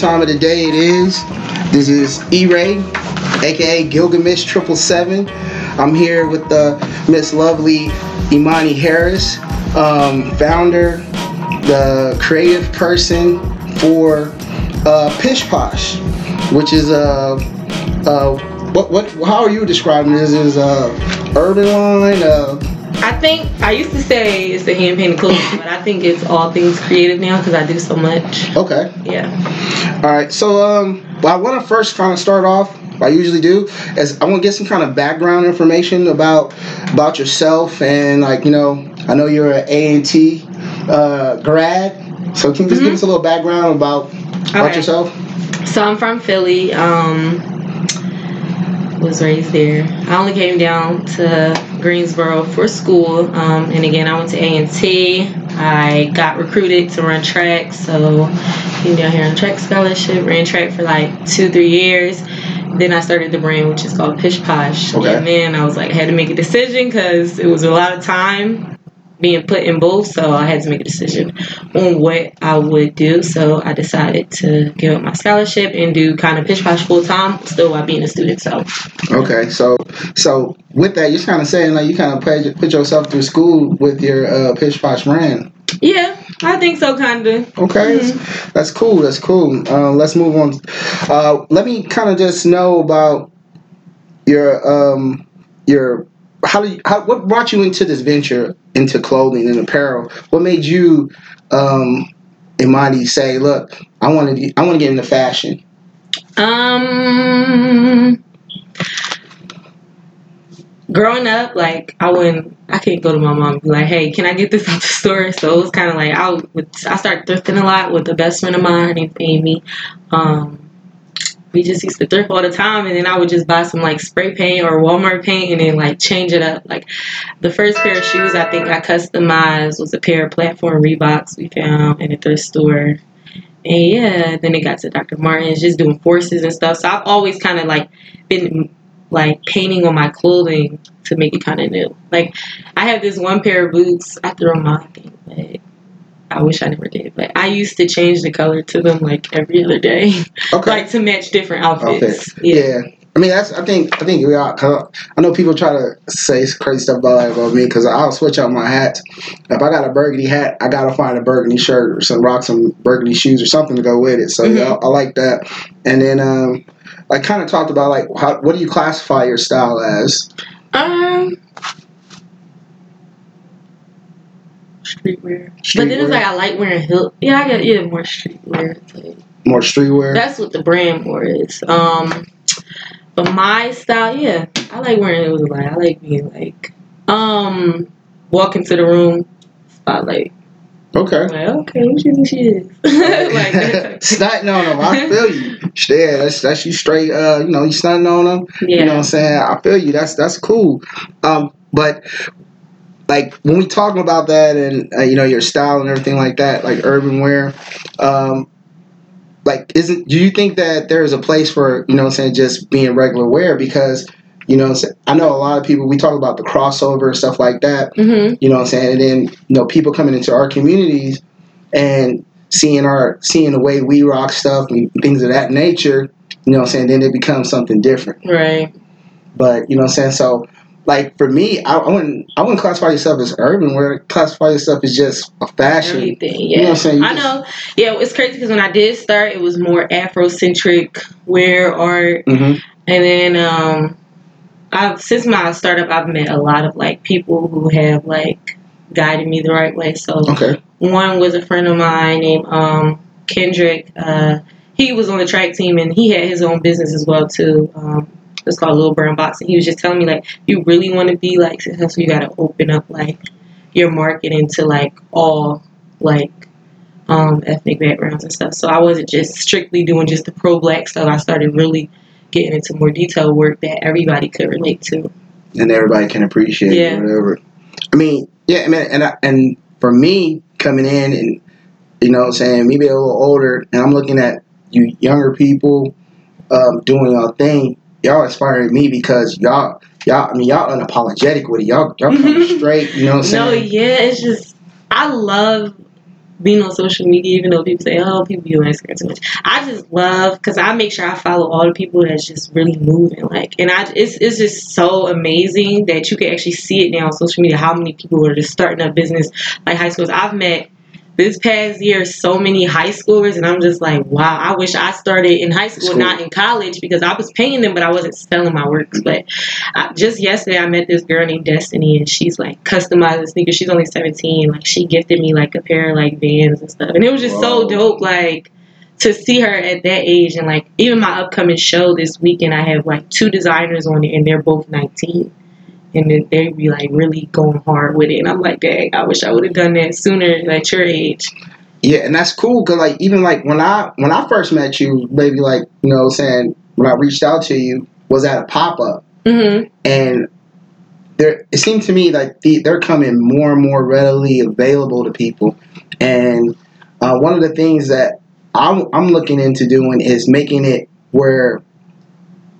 time of the day it is. This is E-Ray, aka Gilgamesh Triple Seven. I'm here with the Miss Lovely Imani Harris, um, founder, the creative person for uh, Pish Posh, which is a, uh, what what how are you describing this? Is a urban line? I think I used to say it's the hand painted clothes, but I think it's all things creative now because I do so much. okay. Yeah. All right, so um, well, I want to first kind of start off. I usually do is I want to get some kind of background information about about yourself and like you know I know you're an A and T uh, grad, so can you just give us a little background about about Okay. yourself? So I'm from Philly. Um, was raised there. I only came down to Greensboro for school, um, and again I went to A&T. I got recruited to run track, so came down here on track scholarship. Ran track for like two, three years. Then I started the brand, which is called Pish Posh. Okay. And then I was like, I had to make a decision because it was a lot of time being put in both, so I had to make a decision on what I would do. So I decided to give up my scholarship and do kind of pish posh full time, still while being a student. So Okay, so so with that, you're kind of saying like you kind of put, put yourself through school with your uh, Pish Posh brand. yeah, I think so, kind of. Okay, that's, that's cool. That's cool. Uh, let's move on. Uh, let me kind of just know about your um your how do you, how what brought you into this venture into clothing and apparel? What made you um Imani say, look, I want to I want to get into fashion. Um, growing up, like I wouldn't, I can't go to my mom and be like, "Hey, can I get this out the store?" So it was kind of like I would, I started thrifting a lot with the best friend of mine. Her name's Amy. Um, we just used to thrift all the time, and then I would just buy some like spray paint or Walmart paint, and then like change it up. Like the first pair of shoes I think I customized was a pair of platform Reeboks we found in a thrift store. And yeah, then it got to Dr. Martens, just doing forces and stuff. So I've always kind of like been like painting on my clothing to make it kind of new. Like I have this one pair of boots. I threw I think, but I wish I never did. But I used to change the color to them like every other day, Okay. like to match different outfits. Outfits. Yeah. Yeah. I mean, that's. I think. I think we. Cause I know people try to say crazy stuff about about me because I'll switch out my hats. If I got a burgundy hat, I gotta find a burgundy shirt or some rock some burgundy shoes or something to go with it. So Mhm. yeah, I, I like that. And then um, I kind of talked about like how, what do you classify your style as? Um. Streetwear. But then it's like I like wearing hill. Yeah, I got yeah more streetwear. Like, More streetwear. That's what the brand more is. Um, but my style, yeah, I like wearing it was like I like being like, um, walk into the room, spotlight. okay. Like, okay, who she think she is? like, Snotting on them, I feel you. Yeah, that's that's you straight. Uh, you know, you stunting on them. yeah. You know what I'm saying? I feel you. That's that's cool. Um, but like when we talking about that and uh, you know your style and everything like that, like urban wear, um, like isn't do you think that there is a place for you know what I'm saying just being regular wear because you know I know a lot of people we talk about the crossover and stuff like that. hmm You know what I'm saying? And then you know people coming into our communities and seeing our seeing the way we rock stuff and things of that nature. You know what I'm saying? Then it becomes something different. Right. But you know what I'm saying? So like for me, I, I wouldn't I wouldn't classify yourself as urban where classify yourself as just a fashion. Everything. You know Yeah. what I'm saying? You I just- know. Yeah, it's crazy because when I did start, it was more Afrocentric wear art, hmm and then um, I've since my startup, I've met a lot of like people who have like guided me the right way. So Okay. One was a friend of mine named um, Kendrick. Uh, he was on the track team and he had his own business as well too. Um, it's called Little Brown Box, and he was just telling me like, you really want to be like successful, you got to open up like your marketing to like all like um, ethnic backgrounds and stuff. So I wasn't just strictly doing just the pro black stuff. I started really getting into more detailed work that everybody could relate to. And everybody can appreciate Yeah. whatever. I mean, yeah, I mean, and I, and for me coming in and you know, what I'm saying maybe a little older, and I'm looking at you younger people um, doing your thing. Y'all inspiring me because y'all, y'all. I mean, y'all unapologetic with it. Y'all, y'all come mm-hmm. straight. You know what I'm saying? No, yeah, it's just I love being on social media, even though people say, "Oh, people be on Instagram too much," I just love because I make sure I follow all the people that's just really moving. Like, and I it's it's just so amazing that you can actually see it now on social media. How many people are just starting up business like high schools? I've met this past year so many high schoolers and I'm just like, wow, I wish I started in high school, School. not in college because I was paying them but I wasn't selling my works. But I, just yesterday I met this girl named Destiny and she's like customizing sneakers. She's only 17. Like she gifted me like a pair of like Vans and stuff. And it was just so dope like to see her at that age and like even my upcoming show this weekend I have like two designers on it and they're both 19 and then they be like really going hard with it. And I'm like dang I wish I would have done that sooner at your age. Yeah, and that's cool because like even like when I when I first met you, maybe like you know saying when I reached out to you was at a pop up, mm-hmm. And there it seemed to me like the, they're coming more and more readily available to people, and uh, one of the things that I'm, I'm looking into doing is making it where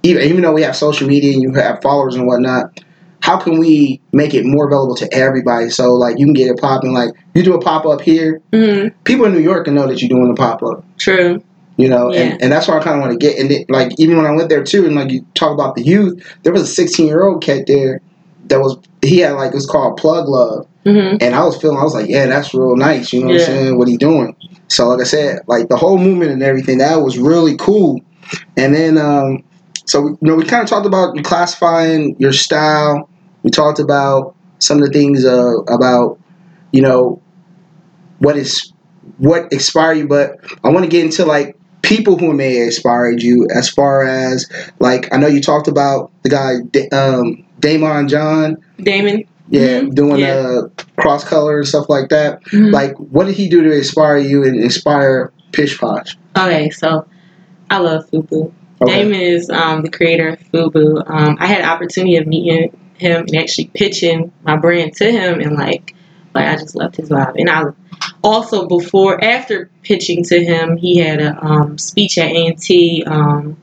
even even though we have social media and you have followers and whatnot. How can we make it more available to everybody? So like you can get it popping. Like you do a pop up here, mm-hmm people in New York can know that you're doing a pop up. true You know, Yeah. and, and that's why I kind of want to get. And it, like even when I went there too, and like you talk about the youth, there was a 16 year old cat there that was he had like it was called Plug Love, mm-hmm and I was feeling I was like, yeah, that's real nice. You know what Yeah. I'm saying? What he doing? So like I said, like the whole movement and everything that was really cool. And then um, so you know we kind of talked about classifying your style. We talked about some of the things uh, about you know what is what inspired you, but I want to get into like people who may have inspired you as far as like I know you talked about the guy um, Daymond John, Daymond yeah, Mhm. doing Yeah. uh cross color and stuff like that. Mhm. Like, what did he do to inspire you and inspire Pish Posh? okay so I love Fubu Okay. Daymond is um, the creator of Fubu. Um, I had the opportunity of meeting him and actually pitching my brand to him, and like, like I just loved his vibe. And I also before, after pitching to him, he had a um, speech at A and T um,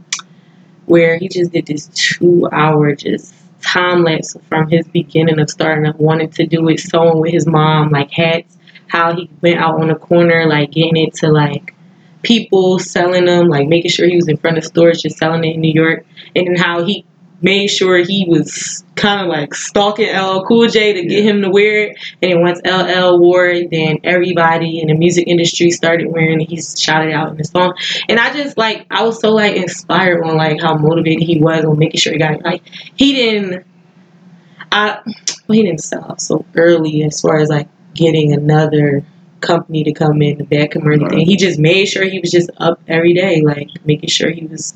where he just did this two-hour just time lapse from his beginning of starting up, wanting to do it, sewing with his mom, like hats. How he went out on the corner, like getting it to like people selling them, like making sure he was in front of stores just selling it in New York, and then how he made sure he was kind of like stalking LL Cool J to get him to wear it. And then once LL wore it, then everybody in the music industry started wearing it. He shouted out in the song, and I just like I was so like inspired on like how motivated he was on making sure he got it. Like he didn't, I well, he didn't sell out so early as far as like getting another company to come in to back him or anything. He just made sure he was just up every day, like making sure he was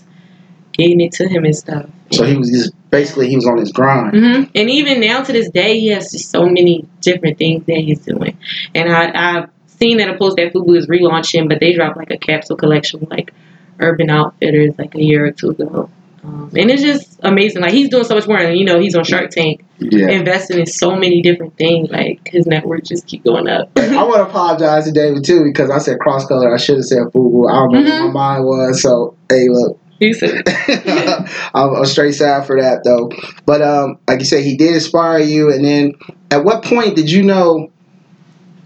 getting it to him and stuff. So he was just basically he was on his grind. hmm And even now to this day, he has just so many different things that he's doing. And I, I've seen that a post that Fubu is relaunching, but they dropped like a capsule collection with like Urban Outfitters like a year or two ago. Um, and it's just amazing. Like he's doing so much more. And you know, he's on Shark Tank, Yeah. investing in so many different things. Like his network just keep going up. I want to apologize to David too because I said cross color. I should have said Fubu. I don't know Mhm. what my mind was. So hey, look, He said, I'm, I'm straight sad for that though. But um, like you said, he did inspire you. And then, at what point did you know?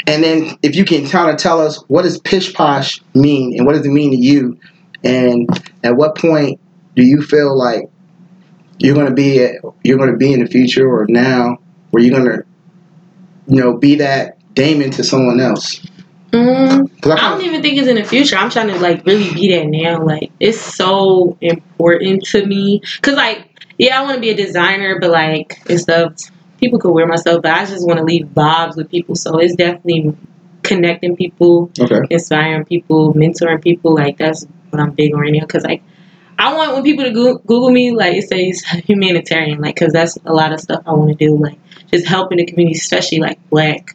And then, if you can kind of tell us what does pish posh mean, and what does it mean to you? And at what point do you feel like you're going to be at, you're going to be in the future or now where you're going to, you know, be that Daymond to someone else? Mm, I don't even think it's in the future. I'm trying to like really be that now. Like it's so important to me. Cause like, yeah, I want to be a designer, but like and stuff. People could wear my stuff, but I just want to leave vibes with people. So it's definitely connecting people, okay. inspiring people, mentoring people. Like that's what I'm big on right now. Cause like. I want when people to Goo- Google me, like it says humanitarian, like because that's a lot of stuff I want to do, like just helping the community, especially like black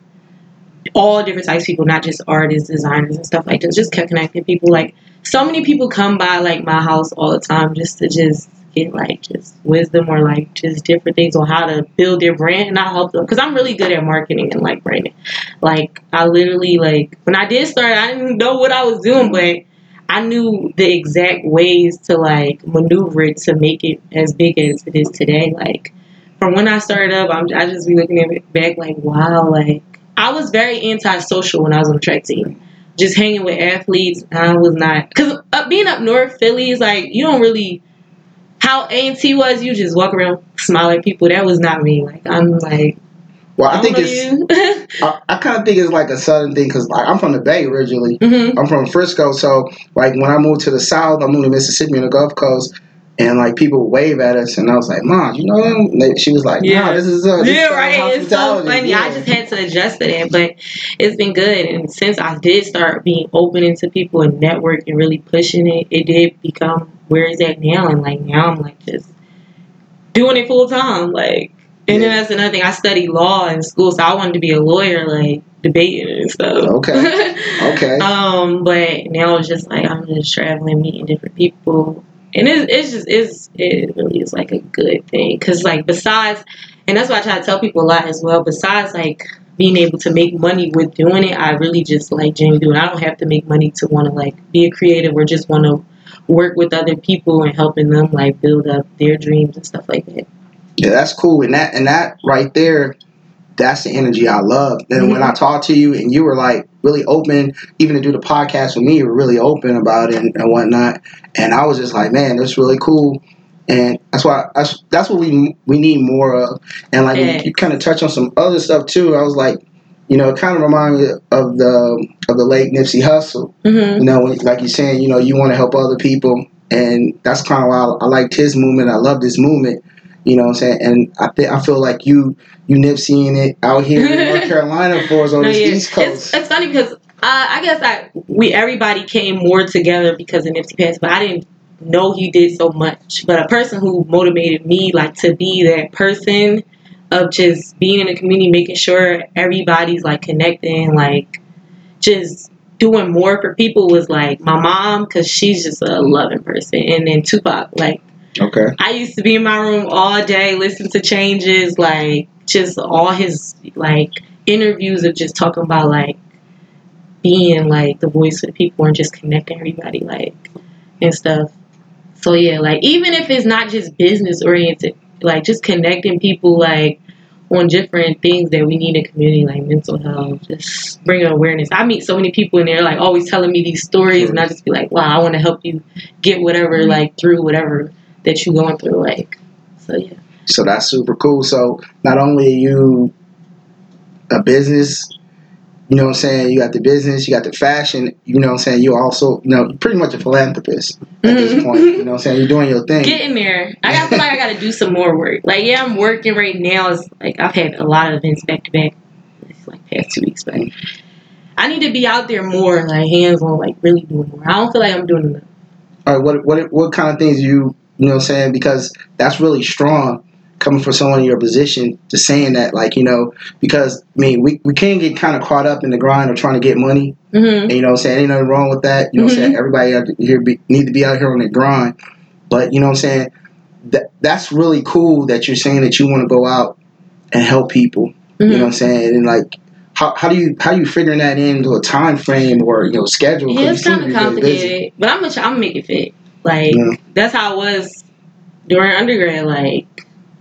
all different types of people, not just artists, designers, and stuff like that. Just kept connecting people. Like so many people come by like my house all the time just to just get like just wisdom or like just different things on how to build their brand, and I help them because I'm really good at marketing and like branding. Like I literally like when I did start, I didn't know what I was doing, but I knew the exact ways to like maneuver it to make it as big as it is today. Like from when I started up, I'm I just be looking at it back like wow, like I was very antisocial when I was on the track team. just hanging with athletes, I was not because uh, being up north Philly is like you don't really how A and T was. You just walk around, smile at people. That was not me. Like I'm like. Well, I, I think it's. I, I kind of think it's like a southern thing because like, I'm from the Bay originally. Mhm. I'm from Frisco, so like when I moved to the South, I moved to Mississippi on the Gulf Coast, and like people wave at us, and I was like, "Mom, you know them?" They- She was like, "Yeah, Yeah. this is uh, this Yeah, right. It's so hospitality." funny. I just had to adjust to that, but it's been good. And since I did start being open into people and network and really pushing it, it did become where is that now. And like now, I'm like just doing it full time. Like, and then that's another thing. I studied law in school, so I wanted to be a lawyer, like debating and stuff. Okay. Okay. um, but now it's just like I'm just traveling, meeting different people, and it's it's just it's it really is like a good thing because like besides, and that's why I try to tell people a lot as well. Besides like being able to make money with doing it, I really just like genuinely doing. I don't have to make money to want to like be a creative or just want to work with other people and helping them like build up their dreams and stuff like that. Yeah, that's cool. And that and that right there, that's the energy I love. And when Mhm. I talked to you and you were like really open, even to do the podcast with me, you were really open about it and, and whatnot. And I was just like, man, that's really cool. And that's why that's that's what we we need more of. And like Yeah. you, kind of touch on some other stuff too. I was like, you know, it kind of reminded me of the of the late Nipsey Hussle. Mm-hmm. You know, like you're saying, you know, you want to help other people, and that's kind of why I, I liked his movement. I love this movement. You know what I'm saying? And I think I feel like you you Nipsey in it out here in North Carolina for us on No, this yeah. East It's, Coast. it's funny because uh, I guess I we everybody came more together because of Nipsey passed, but I didn't know he did so much. But a person who motivated me like to be that person of just being in the community, making sure everybody's like connecting, like just doing more for people was like my mom because she's just a loving person, and then Tupac like. Okay. I used to be in my room all day, listen to changes, like just all his like interviews of just talking about like being like the voice for the people and just connecting everybody like and stuff. So yeah, like even if it's not just business oriented, like just connecting people like on different things that we need in community, like mental health, just bringing awareness. I meet so many people and they're like always telling me these stories, and I just be like, wow, I want to help you get whatever mm-hmm. like through whatever that you're going through, like. So yeah. So that's super cool. So not only are you a business, you know what I'm saying, you got the business, you got the fashion, you know what I'm saying, you also, you know, pretty much a philanthropist at this point. You know what I'm saying? You're doing your thing. Getting there. I got feel like I got to do some more work. Like yeah, I'm working right now. It's like I've had a lot of events back to back. It's like past two weeks, but I need to be out there more, like hands on, like really doing more. I don't feel like I'm doing enough. All right, what what what kind of things you you know what I'm saying? Because that's really strong coming from someone in your position to saying that, like, you know, because I mean we, we can get kind of caught up in the grind of trying to get money. hmm And you know what I'm saying? Ain't nothing wrong with that. You know what I'm saying? Everybody out here be, need to be out here on the grind. But you know what I'm saying? That that's really cool that you're saying that you want to go out and help people. You know what I'm saying? And like how, how do you how you figuring that into a time frame or you know schedule? Yeah, it's kind of complicated, but I'm gonna I'm gonna make it fit. Like Yeah. that's how it was during undergrad. Like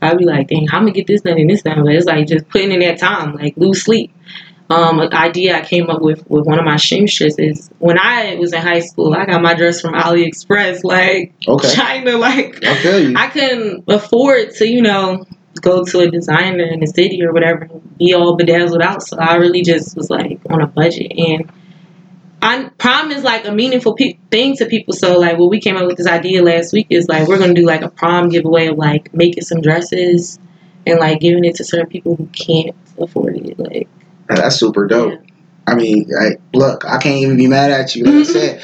I'd be like, dang, I'm gonna get this done and this done, but it's like just putting in that time, like lose sleep. Um, an idea I came up with with one of my seamstresses is when I was in high school, I got my dress from AliExpress, like Okay. China, like I. I couldn't afford to, you know, go to a designer in the city or whatever, and be all bedazzled out. So I really just was like on a budget. And I prom is like a meaningful pe- thing to people. So like, what we came up with this idea last week is like we're gonna do like a prom giveaway of like making some dresses and like giving it to certain people who can't afford it. Like, That's super dope. yeah. I mean, like, look, I can't even be mad at you. Like I mm-hmm. said,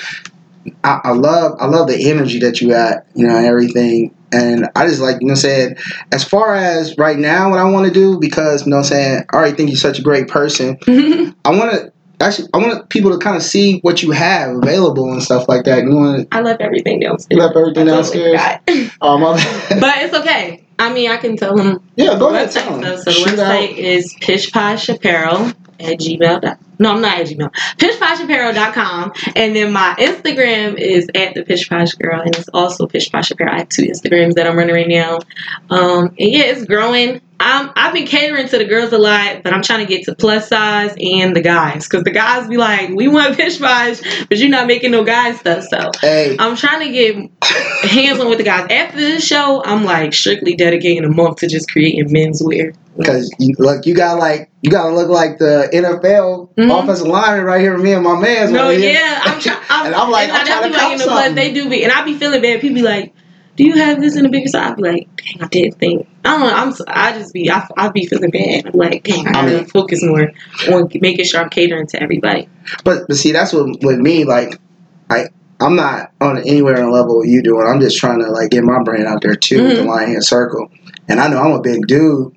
I, I love, I love the energy that you got, you know, and everything. And I just like, you know, I'm saying, as far as right now, what I want to do, because, you know, what I'm saying, I already think you're such a great person. Mm-hmm. I want to actually, I want people to kind of see what you have available and stuff like that. You want I left everything downstairs. You left everything downstairs? um, but it's okay. I mean, I can tell them yeah, go ahead, website tell 'em. stuff. So the Shoot website out. is Pish Posh Apparel. at gmail. No, I'm not at gmail. Pitchposhapparel.com. And then my Instagram is at the Pish Posh Girl. And it's also Pitch Apparel. I have two Instagrams that I'm running right now. Um, and yeah, it's growing. I'm, I've been catering to the girls a lot, but I'm trying to get to plus size and the guys. Because the guys be like, we want Pish Posh, but you're not making no guy stuff. So Hey, I'm trying to get hands on with the guys. After this show, I'm like strictly dedicating a month to just creating menswear. because you look, you got like you gotta look like the NFL Mhm. offensive lineman right here. Me and my man's No, right here. yeah, I'm trying. And I'm like, I'm I trying to like cop in the blood. They do be, and I be feeling bad. People be like, "Do you have this in a bigger size?" I be like, "Dang, I didn't think." I don't know. I'm. I just be. I, I be feeling bad. I'm like, "Dang, I gotta focus more on making sure I'm catering to everybody." But but see, that's what with me like, I I'm not on anywhere on the level you doing. I'm just trying to like get my brand out there too with the Mhm. Lion Head Circle, and I know I'm a big dude,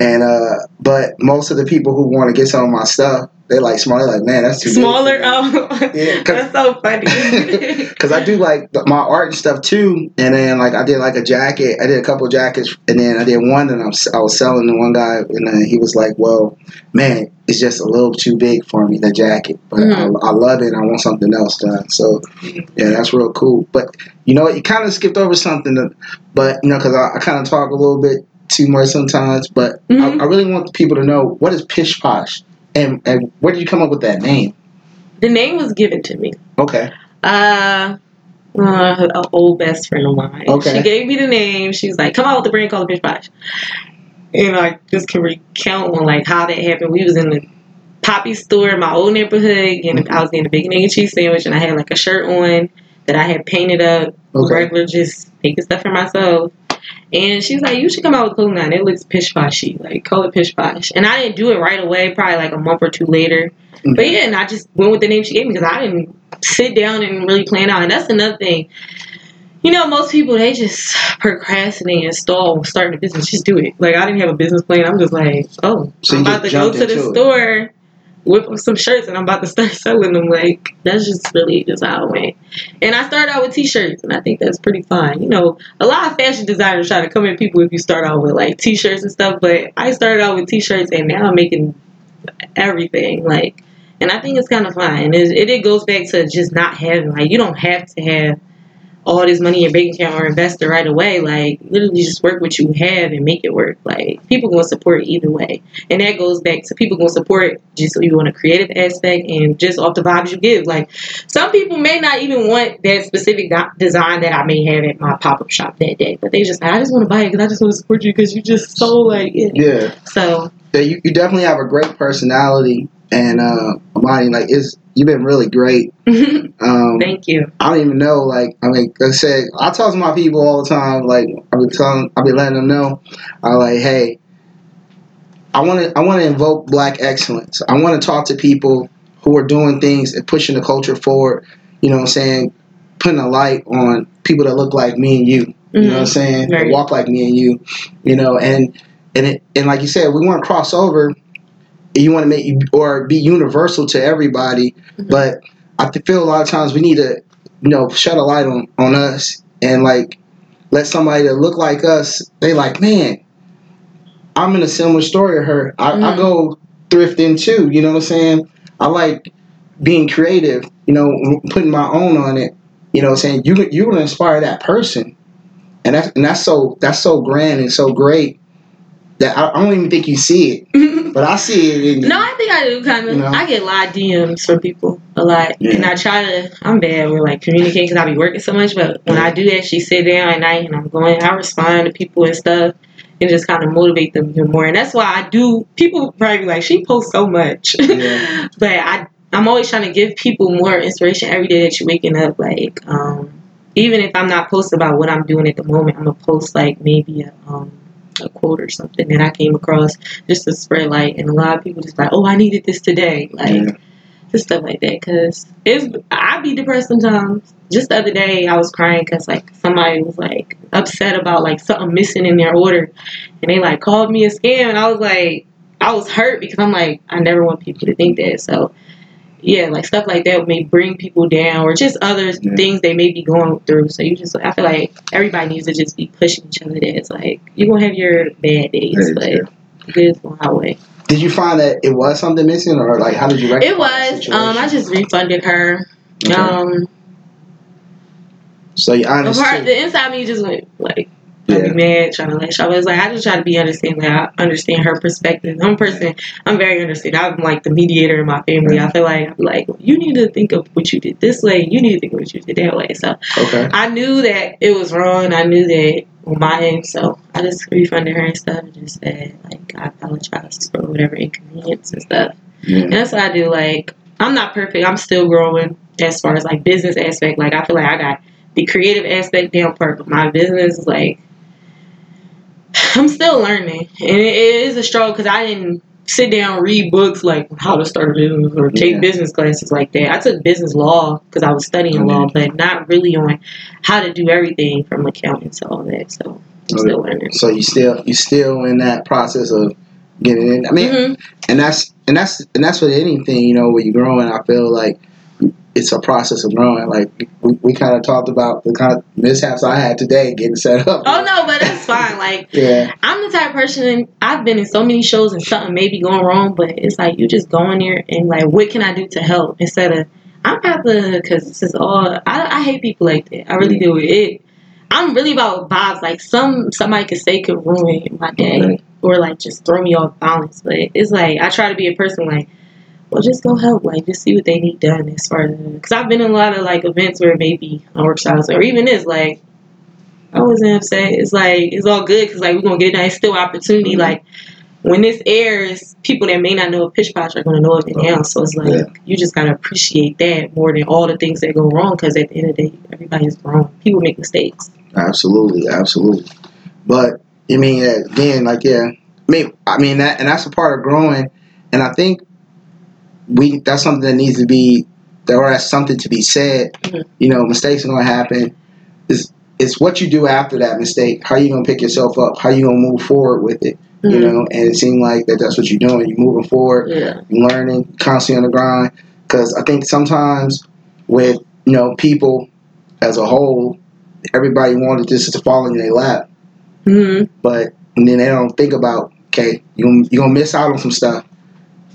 and uh, but most of the people who want to get some of my stuff, they like small. They're like, man, that's too Smaller. me." Oh, yeah, that's so funny. Because I do like my art and stuff too, and then like I did like a jacket. I did a couple jackets, and then I did one, and I was, I was selling to one guy, and then he was like, "Well, man, it's just a little too big for me, the jacket, but Mhm. I, I love it. I want something else done." So yeah, that's real cool. But you know, you kind of skipped over something, that, but you know, because I, I kind of talk a little bit too much sometimes. But Mhm. I, I really want people to know what is Pish Posh, and and where did you come up with that name? the name was given to me. Okay, Uh, uh, an old best friend of mine. Okay. She gave me the name. She's like, "Come out with a brand called Pish Posh." And I just can recount on like how that happened. We was in the Poppy store in my old neighborhood, and I was getting a bacon egg and cheese sandwich, and I had like a shirt on that I had painted up, okay, regular, just making stuff for myself. And she was like, "You should come out with clothing line. It looks pish poshy, like call it pish posh." And I didn't do it right away. Probably like a month or two later. Mhm. But yeah, and I just went with the name she gave me because I didn't sit down and really plan out. And that's another thing. You know, most people they just procrastinate and stall starting a business. Just do it. Like I didn't have a business plan. I'm just like, oh, So I'm about to go to the it. store, whip up some shirts, and I'm about to start selling them. Like that's just really just how it went. And I started out with t-shirts, and I think that's pretty fine. You know, a lot of fashion designers try to come at people if you start out with like t-shirts and stuff, but I started out with t-shirts, and now I'm making everything like. And I think it's kind of fun. And it, it, it goes back to just not having, like, you don't have to have all this money in your bank account or invest it right away. Like, literally just work what you have and make it work. Like, people going to support either way. And that goes back to people going to support just so you want a creative aspect and just off the vibes you give. Like, some people may not even want that specific design that I may have at my pop up shop that day, but they just, I just want to buy it because I just want to support you because you just so, like, yeah. yeah. So, Yeah, you, you definitely have a great personality, and uh, Amani, like, is you've been really great. Um, thank you. I don't even know, like, I mean, like I said, I talk to my people all the time. Like, I be telling, I be letting them know, I like, hey, I want to, I want to invoke black excellence. I want to talk to people who are doing things and pushing the culture forward. You know what I'm saying? Putting a light on people that look like me and you. You know what I'm saying? Right. walk like me and you. You know, and and it, and like you said, we want to cross over. You want to make or be universal to everybody, Mhm. but I feel a lot of times we need to, you know, shed a light on on us and like let somebody that look like us. They like, man, I'm in a similar story to her. I, I Mhm. go thrifting too. You know what I'm saying? I like being creative. You know, putting my own on it. You know, what I'm saying you you're gonna inspire that person, and that's and that's so that's so grand and so great that I, I don't even think you see it, but I see it in you. No, I think I do kind of. You know? I get a lot of DMs from people a lot, Yeah. and I try to. I'm bad with like communicating because I be working so much. But when I do actually sit down at night and I'm going, I respond to people and stuff, and just kind of motivate them even more. And that's why I do. People probably be like, she posts so much, Yeah. but I I'm always trying to give people more inspiration every day that you're waking up. Like, um, even if I'm not posting about what I'm doing at the moment, I'm gonna post like maybe a um a quote or something that I came across just to spread light. And a lot of people just like, oh, I needed this today, like Yeah. just stuff like that. Cause it's I be depressed sometimes. Just the other day, I was crying because like somebody was like upset about like something missing in their order, and they like called me a scam, and I was like, I was hurt because I'm like, I never want people to think that. So yeah, like stuff like that may bring people down, or just other Yeah. things they may be going through. So you just, I feel like everybody needs to just be pushing each other. That it's like you gonna have your bad days, but yeah. good our way. did you find that it was something missing, or like how did you It was. Um, I just refunded her. Okay. Um, so you the part, the inside me just went like. Yeah. I'd be mad trying to lash. I was like, I just try to be understanding. Like, I understand her perspective. I'm a person. I'm very understanding. I'm like the mediator in my family. I feel like, I'm like you need to think of what you did this way. You need to think of what you did that way. So Okay. I knew that it was wrong. I knew that on my end. So I just refunded her and stuff and just said like I apologize for whatever inconvenience and stuff. And Yeah. that's what I do. Like, I'm not perfect. I'm still growing as far as like business aspect. Like, I feel like I got the creative aspect down part, but my business is like, I'm still learning. And it, is a struggle because I didn't sit down, read books like how to start a business or take Yeah. business classes like that. I took business law because I was studying Mhm. law, but not really on how to do everything from accounting to all that. So, I'm Okay. still learning. So you still you still in that process of getting in. I mean, Mhm. and that's and that's and that's with anything you know when you're growing. I feel like it's a process of growing. Like we, we kind of talked about the kind of mishaps I had today getting set up. Oh, no, but it's fine. Like, Yeah. I'm the type of person I've been in so many shows and something may be going wrong, but it's like you just go in there and like, what can I do to help instead of I'm about to because this is all I, I hate people like that. I really do mm-hmm. it. I'm really about vibes. Like some somebody could say could ruin my day or like just throw me off balance, but it's like I try to be a person like. Well, just go help, like, just see what they need done as far as, because I've been in a lot of, like, events where maybe on workshops or even this, like, I wasn't upset. It's like it's all good because like we're gonna get it done. It's still opportunity. Mhm. Like when this airs, people that may not know a pish posh are gonna know it now. So it's like Yeah. you just gotta appreciate that more than all the things that go wrong. Because at the end of the day, everybody's wrong. People make mistakes. Absolutely, absolutely. But I mean, again, like yeah, I mean, I mean that, and that's a part of growing. And I think we that's something that needs to be, or that's something to be said. Mhm. You know, mistakes are gonna happen. It's it's what you do after that mistake. How you gonna pick yourself up? How you gonna move forward with it? You Mhm. know, and it seemed like that that's what you're doing. You're moving forward. Yeah. You're learning, constantly on the grind. Because I think sometimes with you know people as a whole, everybody wanted this to fall in their lap hmm but and then they don't think about okay you gonna, you gonna miss out on some stuff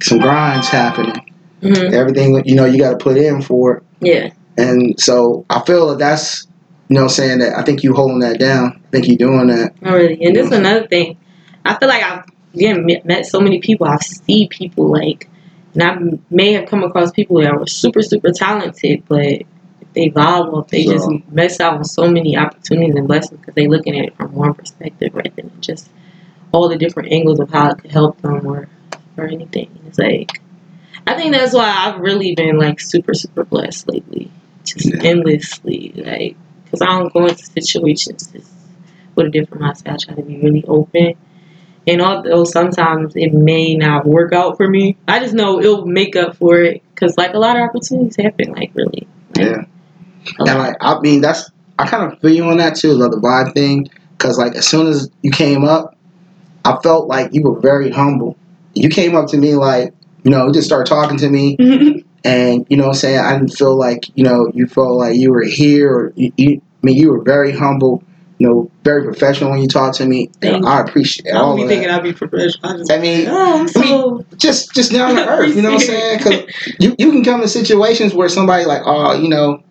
some grinds happening hmm everything you know you got to put in for it Yeah. and so i feel that that's you know saying that i think you holding that down i think you doing that Already. And this is another thing. I feel like I've again met, so many people. I've seen people like, and I may have come across people that were super super talented, but they vibe off, they just mess out on so many opportunities and blessings because they looking at it from one perspective rather than just all the different angles of how it could help them or or anything. It's like. I think that's why I've really been like super super blessed lately, just Yeah. endlessly like because I don't go into situations just with a different mindset. I try to be really open. And although sometimes it may not work out for me, I just know it'll make up for it. Because, like, a lot of opportunities happen, like, really. Like, yeah and like i mean that's i kind of feel you on that too like the vibe thing because like as soon as you came up i felt like you were very humble you came up to me like you know just started talking to me mm-hmm. and you know I'm saying I didn't feel like you know you felt like you were here or you, you I mean you were very humble you know very professional when you talked to me and. I appreciate it. I don't be thinking I'd be professional. I just, I mean oh, I'm I so. just just down to earth you know what I'm saying because you, you can come to situations where somebody like oh you know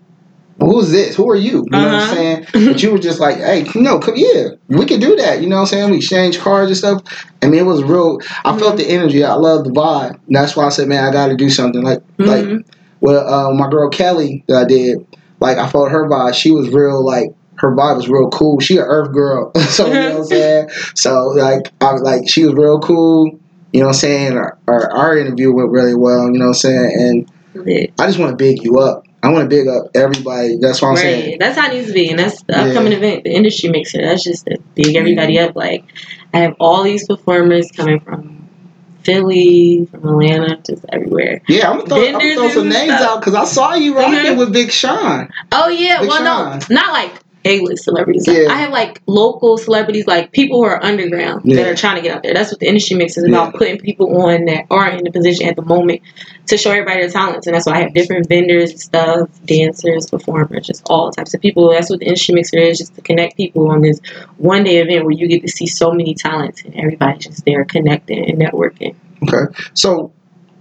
who's this who are you you know what I'm Uh-huh. saying but you were just like hey no come here we can do that you know what I'm saying we exchange cards and stuff I mean it was real I felt Mhm. the energy I love the vibe and that's why I said man I got to do something like like Mhm. well, uh, my girl Kelly that I did, like I felt her vibe. She was real, like her vibe was real cool. She an Earth girl, so you know what I'm saying. So like, I was like, she was real cool. You know what I'm saying. Our, our, our interview went really well. You know what I'm saying. And I just want to big you up. I want to big up everybody. That's what I'm Right. saying. That's how it needs to be. And that's the Yeah. upcoming event. The industry mixer. That's just to big everybody up. Like, I have all these performers coming from Philly, from Atlanta, just everywhere. Yeah, I'm gonna throw, I'm gonna throw some names stuff. out because I saw you rocking Mhm. with Big Sean. Oh yeah, Big well Sean. no, not like A-list celebrities. Yeah. I have like local celebrities, like people who are underground Yeah. that are trying to get out there. That's what the industry mix is about: Yeah. putting people on that aren't in the position at the moment to show everybody their talents. And that's why I have different vendors, stuff, dancers, performers, just all types of people. That's what the industry mixer is, just to connect people on this one day event where you get to see so many talents and everybody's just there connecting and networking. Okay. So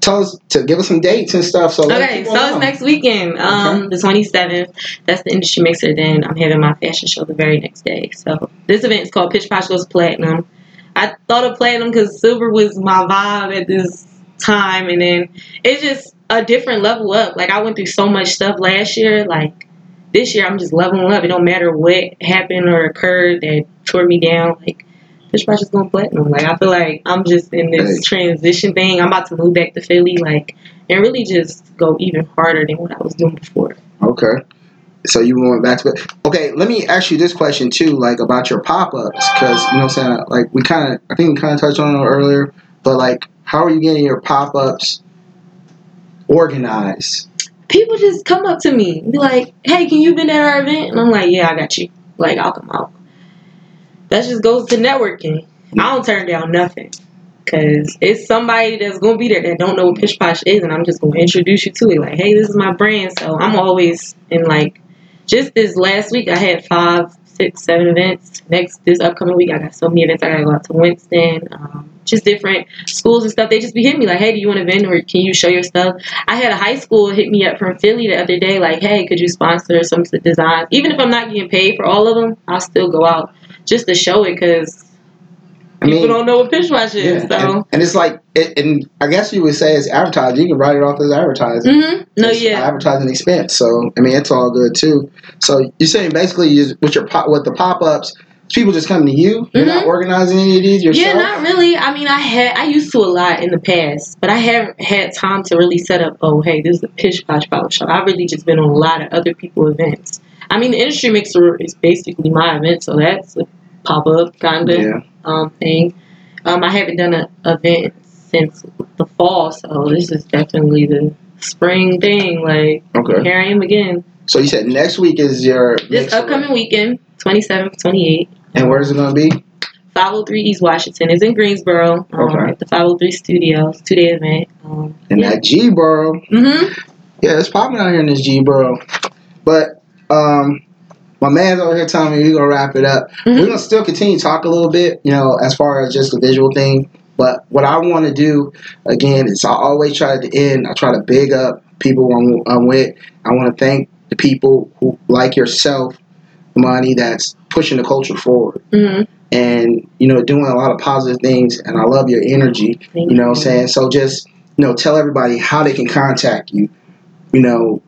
tell us to give us some dates and stuff. So Okay, so know. it's next weekend, um, the 27th. That's the industry mixer. Then I'm having my fashion show the very next day. So this event is called Pish Posh Goes Platinum. I thought of platinum because silver was my vibe at this time, and then it's just a different level up. Like I went through so much stuff last year. Like this year, I'm just leveling up. It don't matter what happened or occurred that tore me down. Like Pish Posh is going platinum. Like I feel like I'm just in this Hey. transition thing. I'm about to move back to Philly. Like and really just go even harder than what I was doing before. Okay. So you went back to it. Okay, let me ask you this question too, like about your pop ups, because you know what I'm saying. Like we kind of, I think we kind of touched on it earlier, but like, how are you getting your pop ups organized? People just come up to me and be like, "Hey, can you been at our event?" And I'm like, "Yeah, I got you. Like, I'll come out." That just goes to networking. I don't turn down nothing because it's somebody that's gonna be there that don't know what Pish Posh is, and I'm just gonna introduce you to it. Like, hey, this is my brand. So I'm always in like, just this last week I had five, six, seven events. Next this upcoming week I got so many events. I gotta go out to Winston. Um, just different schools and stuff. They just be hitting me like, hey, do you want to vend or can you show your stuff? I had a high school hit me up from Philly the other day, like, hey, could you sponsor some designs? Even if I'm not getting paid for all of them, I'll still go out just to show it because I people mean, don't know what pish posh yeah, is. so, and, and it's like, it, and I guess you would say it's advertising. You can write it off as advertising. hmm no, It's yeah, advertising expense. So I mean, it's all good too. So you're saying basically, you just, with your pop, with the pop ups, people just coming to you. You're not organizing any of these yourself. yeah, not really. I mean, I had I used to a lot in the past, but I haven't had time to really set up. Oh, hey, this is a pish posh power show. I've really just been on a lot of other people events. I mean, the industry mixer is basically my event, so that's a pop up kind of yeah. um, thing. Um, I haven't done an event since the fall, so this is definitely the spring thing. Like Okay. here I am again. So you said next week is your This upcoming weekend, 27th, 28th. and where's it gonna be? 503 East Washington is in Greensboro um, Okay. at the 503 Studios, two day event. Um, In yeah. that G borough. hmm Yeah, it's popping out here in this G borough. But um, my man's over here telling me we're gonna wrap it up. We're Mhm. gonna still continue to talk a little bit, you know, as far as just the visual thing. But what I want to do again is I always try at the end. I try to big up people I'm, I'm with. I want to thank the people who like yourself, money that's pushing the culture forward hmm and you know doing a lot of positive things. And I love your energy. Thank You know what I'm saying? So just, you know, tell everybody how they can contact you. You know,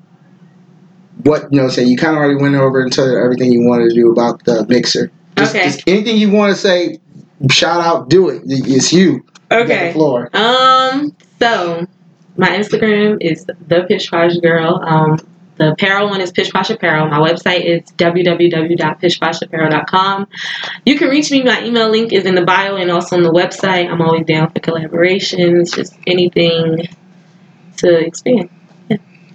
what, you know, say you kind of already went over into everything you wanted to do about the mixer. Just, Okay. just anything you want to say, shout out, do it. It's you. You Okay. floor. Um. So my Instagram is the Pish Posh Girl. Um. The apparel one is Pish Posh Apparel. My website is www.pitchposhapparel.com. You can reach me. My email link is in the bio and also on the website. I'm always down for collaborations, just anything to expand.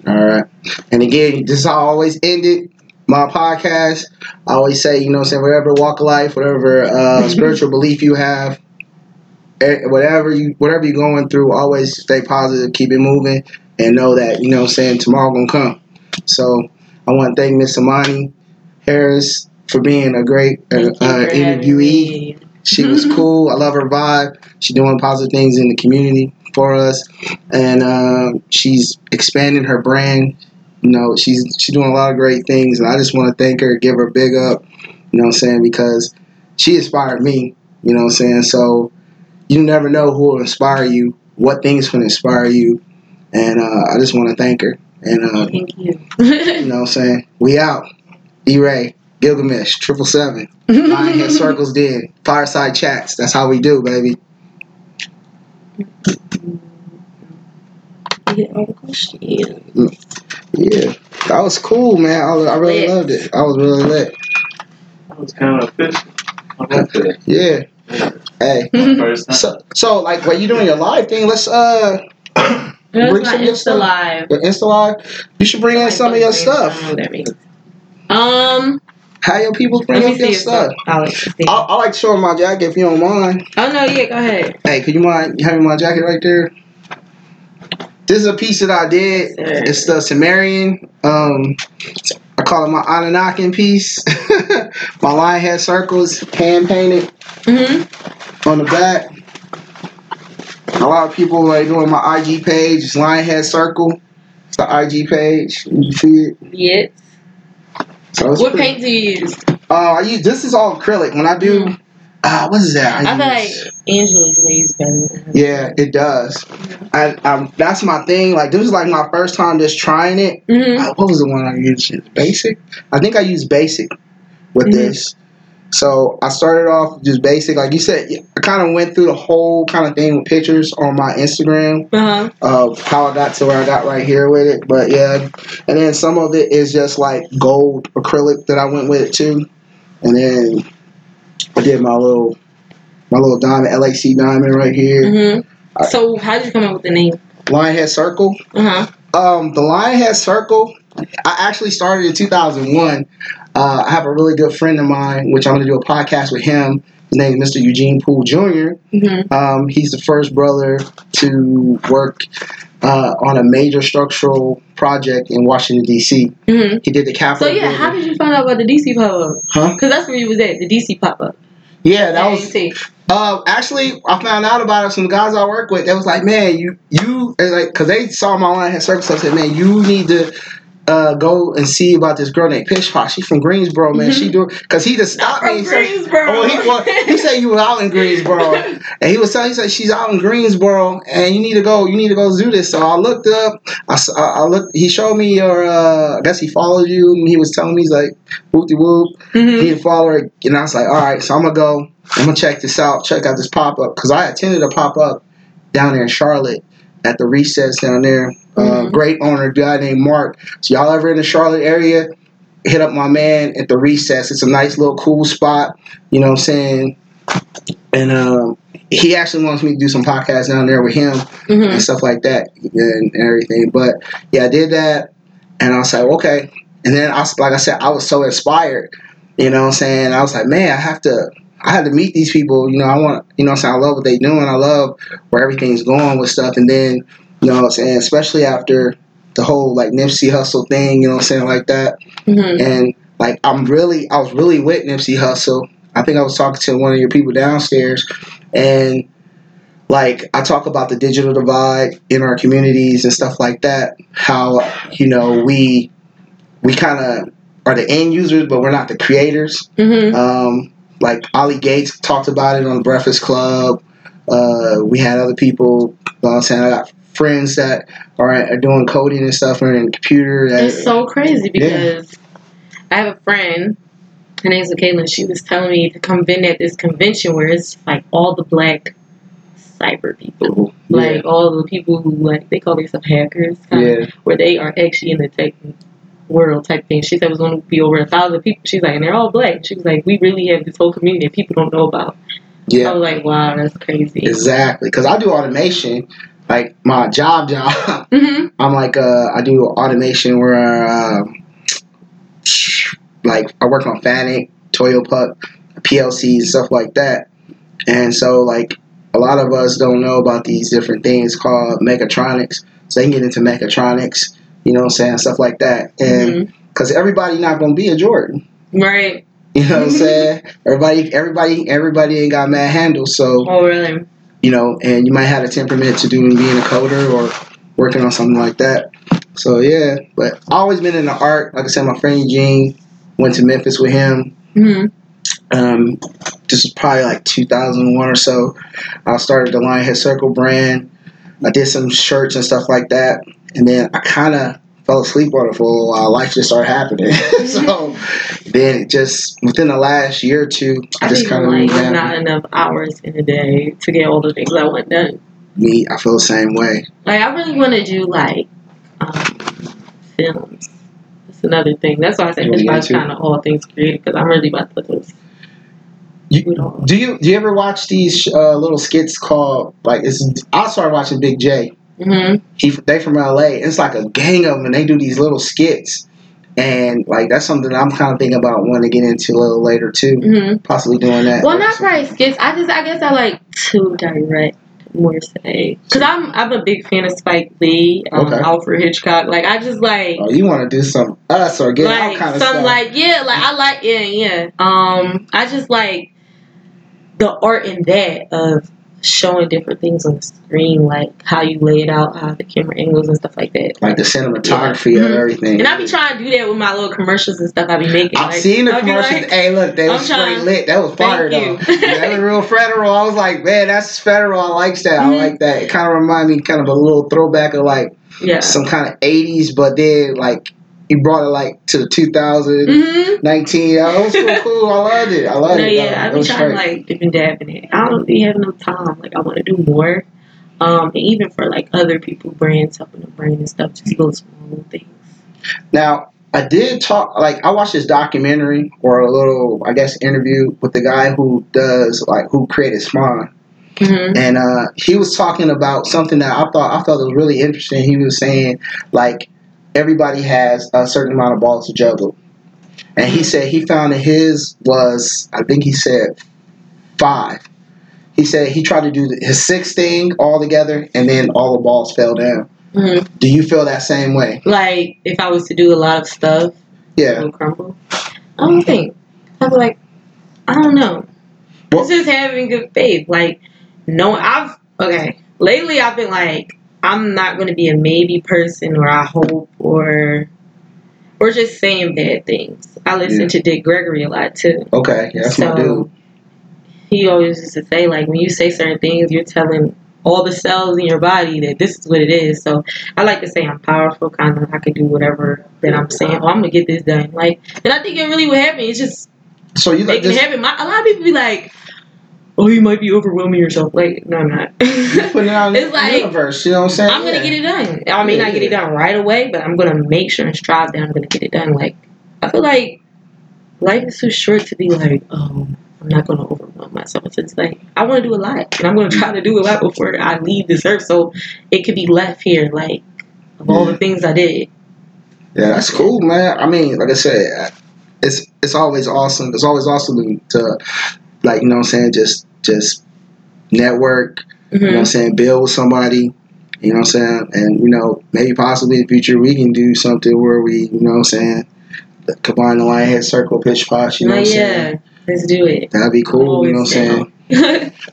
All right. And again, this is how I always end it. My podcast. I always say, you know what I'm saying, whatever walk of life, whatever uh, spiritual belief you have, eh, whatever you whatever you're going through, always stay positive, keep it moving, and know that, you know what I'm saying, tomorrow gonna come. So I want to thank Miss Amani Harris for being a great uh, uh, interviewee. She was cool. I love her vibe. She's doing positive things in the community for us, and um, she's expanding her brand. You know, she's she's doing a lot of great things, and I just want to thank her, give her a big up. You know what I'm saying? Because she inspired me. You know what I'm saying? So you never know who will inspire you, what things can inspire you, and uh, I just want to thank her. And uh, Thank you. you know what I'm saying? We out. E Ray, Gilgamesh, triple seven. Lionhead Circles did. Fireside chats. That's how we do, baby. Get all the questions. Yeah. That was cool, man. I, I really Lit. loved it. I was really lit. That was kind of official. I like that. Yeah. Hey. First. So, so like, while you doing your live thing, let's, uh, That's Bring some of your Insta stuff. live. your Insta live, you should bring in some of your stuff. I don't know what that means. Um, Have your people bring Let up your stuff. Alex. I, I like showing my jacket if you don't mind. Oh no, yeah, go ahead. Hey, could you mind having my jacket right there? This is a piece that I did. It's the Sumerian. Um, I call it my Anunnakin piece. my lion head circles, hand painted Mm-hmm. on the back. A lot of people like doing my IG page. It's lion head circle. It's the IG page. You see it. Yes. So What pretty- paint do you use? Uh, I use this is all acrylic. When I do, uh, what is that? I feel use- like Angelus lays better. Yeah, it does. I, um, that's my thing. Like this was like my first time just trying it. Mm-hmm. Uh, what was the one I used? Basic. I think I used basic with Mhm. this. So I started off just basic, like you said. I kind of went through the whole kind of thing with pictures on my Instagram Uh-huh. of how I got to where I got right here with it. But yeah, and then some of it is just like gold acrylic that I went with it too. And then I did my little my little diamond LAC diamond right here. Mm-hmm. So how did you come up with the name? Lionhead Circle. Uh-huh. Um, the Lionhead Circle, I actually started in 2001. Uh, I have a really good friend of mine, which I'm going to do a podcast with him. His name is Mr. Eugene Poole Jr. Mm-hmm. Um, he's the first brother to work uh, on a major structural project in Washington, D.C. Mm-hmm. He did the Capitol. So yeah, how did you find out about the DC pop-up? Huh? Because that's where you was at, the DC pop-up. Yeah, that was. Uh, actually, I found out about it from the guys I work with. They was like, "Man, you you like," because they saw my Lionhead Circle. I said, "Man, you need to uh, go and see about this girl named Pish. She's from Greensboro, man. She do because he just stopped me. From and said- Greensboro. Oh, he well, he said you were out in Greensboro, and he was telling he said she's out in Greensboro, and you need to go. You need to go do this. So I looked up. I looked. He showed me your. Uh, I guess he followed you, and he was telling me he's like whoop de whoop he follow her, and I was like, all right, so I'm gonna go. I'm gonna check this out. Check out this pop up because I attended a pop up down there in Charlotte at the recess down there. Uh, Mhm. great owner, guy named Mark. So y'all ever in the Charlotte area? Hit up my man at the recess. It's a nice little cool spot. You know what I'm saying? And um, he actually wants me to do some podcasts down there with him Mhm. and stuff like that and, and everything. But yeah, I did that, and I was like, okay. And then I was like I said, I was so inspired. You know what I'm saying? I was like, man, I have to. I had to meet these people. You know, I want. You know, what I'm saying I love what they doing. I love where everything's going with stuff. And then, you know, what I'm saying especially after the whole like Nipsey Hussle thing. You know, what I'm saying like that. Mhm. And like I'm really, I was really with Nipsey Hussle. I think I was talking to one of your people downstairs, and like I talk about the digital divide in our communities and stuff like that. How you know we we kind of are the end users, but we're not the creators. Mhm. Um, like Ali Gates talked about it on the Breakfast Club. Uh, we had other people. You know what I'm saying I got friends that are, are doing coding and stuff and in computer. That, It's so crazy because I have a friend. Her name's Caitlin. She was telling me to come in at this convention where it's like all the black cyber people, like all the people who like they call themselves hackers, kinda, yeah, where they are actually in the tech world type thing. She said it was going to be over a thousand people. She's like, and they're all black. She was like, we really have this whole community that people don't know about. Yeah. I yeah. was like, wow, that's crazy. Exactly, because I do automation, like my job job. hmm I'm like uh, I do automation where um, like I work on Fanuc, Toyopuc, PLCs and stuff like that. And so like a lot of us don't know about these different things called mechatronics. So they can get into mechatronics, you know what I'm saying, stuff like that. And because everybody not gonna be a Jordan. Right. You know what I'm saying? Everybody, everybody, everybody ain't got mad handles. So Oh, really? You know, and you might have a temperament to doing being a coder or working on something like that. So yeah, but I always been in the art. Like I said, my friend Eugene went to Memphis with him. hmm Um, this was probably like 2001 or so. I started the Lionhead Circle brand. I did some shirts and stuff like that, and then I kind of fell asleep on it for a little while. Life just started happening. so then just within the last year or two, I, I just kind of like not enough hours in a day to get all the things I want done. me. I feel the same way. Like I really want to do like um, films. That's another thing. That's why I said You wanna Fish get Watch into- kind of all things creative because I'm really about to put those. You- do. Do you do you ever watch these uh, little skits called like it's? I started watching Big J. hmm He they from LA. It's like a gang of them, and they do these little skits, and like that's something that I'm kind of thinking about wanting to get into a little later too. hmm Possibly doing that. Well, not probably skits. I just, I guess I like to direct more say because I'm, I'm a big fan of Spike Lee, um, Okay. Alfred Hitchcock. Like I just like. Oh, you want to do some us or get like kind of some stuff? like yeah like i like yeah yeah um i just like the art in that of showing different things on the screen like how you lay it out how the camera angles and stuff like that like the cinematography Yeah. of Mhm. everything. and i be trying to do that with my little commercials and stuff i be making I've like, seen the I be commercials. like, hey, look, they I'm was straight trying- lit. That was fire though. that was real federal. I was like, man, that's federal. I like that. I Mhm. like that. It kind of remind me kind of a little throwback of like yeah some kind of '80s, but then like you brought it like to the 2019. hmm That was so cool. I loved it. I loved no, it. yeah. I've been trying to like dip and dab in it. I don't be having no time. Like I want to do more. Um, and even for like other people, brands helping the brand and stuff, just little small things. Now, I did talk, like, I watched this documentary or a little, I guess, interview with the guy who does, like, who created Spawn. hmm And uh, he was talking about something that I thought I thought was really interesting. He was saying, like, everybody has a certain amount of balls to juggle. And he said he found that his was, I think he said five. He said he tried to do the- his sixth thing all together, and then all the balls fell down. hmm Do you feel that same way? Like if I was to do a lot of stuff, it Yeah. would crumble. I don't think. I was like, I don't know. Well- it's just having good faith. Like, no, I've okay. Lately, I've been like, I'm not going to be a maybe person, or I hope, or or just saying bad things. I listen Yeah. to Dick Gregory a lot too. Okay, yeah, that's my dude. he always used to say like when you say certain things, you're telling all the cells in your body that this is what it is. So I like to say I'm powerful, kind of. I can do whatever that I'm saying. Oh, I'm gonna get this done. Like, and I think it really would happen. It's just So you like it happen. My, a lot of people be like, "Oh, you might be overwhelming yourself." Like, no, I'm not. Putting it out in It's the like, universe. You know what I'm saying? I'm gonna Yeah. get it done. I may Yeah, not get it done right away, but I'm gonna make sure and strive that I'm gonna get it done. Like, I feel like life is too short to be like, oh, I'm not gonna overwhelm myself. It's like I want to do a lot, and I'm gonna try to do a lot before I leave this earth, so it could be left here, like of all the things I did. Yeah, that's cool, man. I mean, like I said, it's it's always awesome. It's always awesome to like you know what I'm saying, just just network. You know what I'm saying, build with somebody. You know what I'm saying, and you know maybe possibly in the future we can do something where we you know what I'm saying, combine the Lionhead Circle, Pish Posh. You know Oh, what I'm yeah, saying. let's do it. That'd be cool. You know what I'm saying.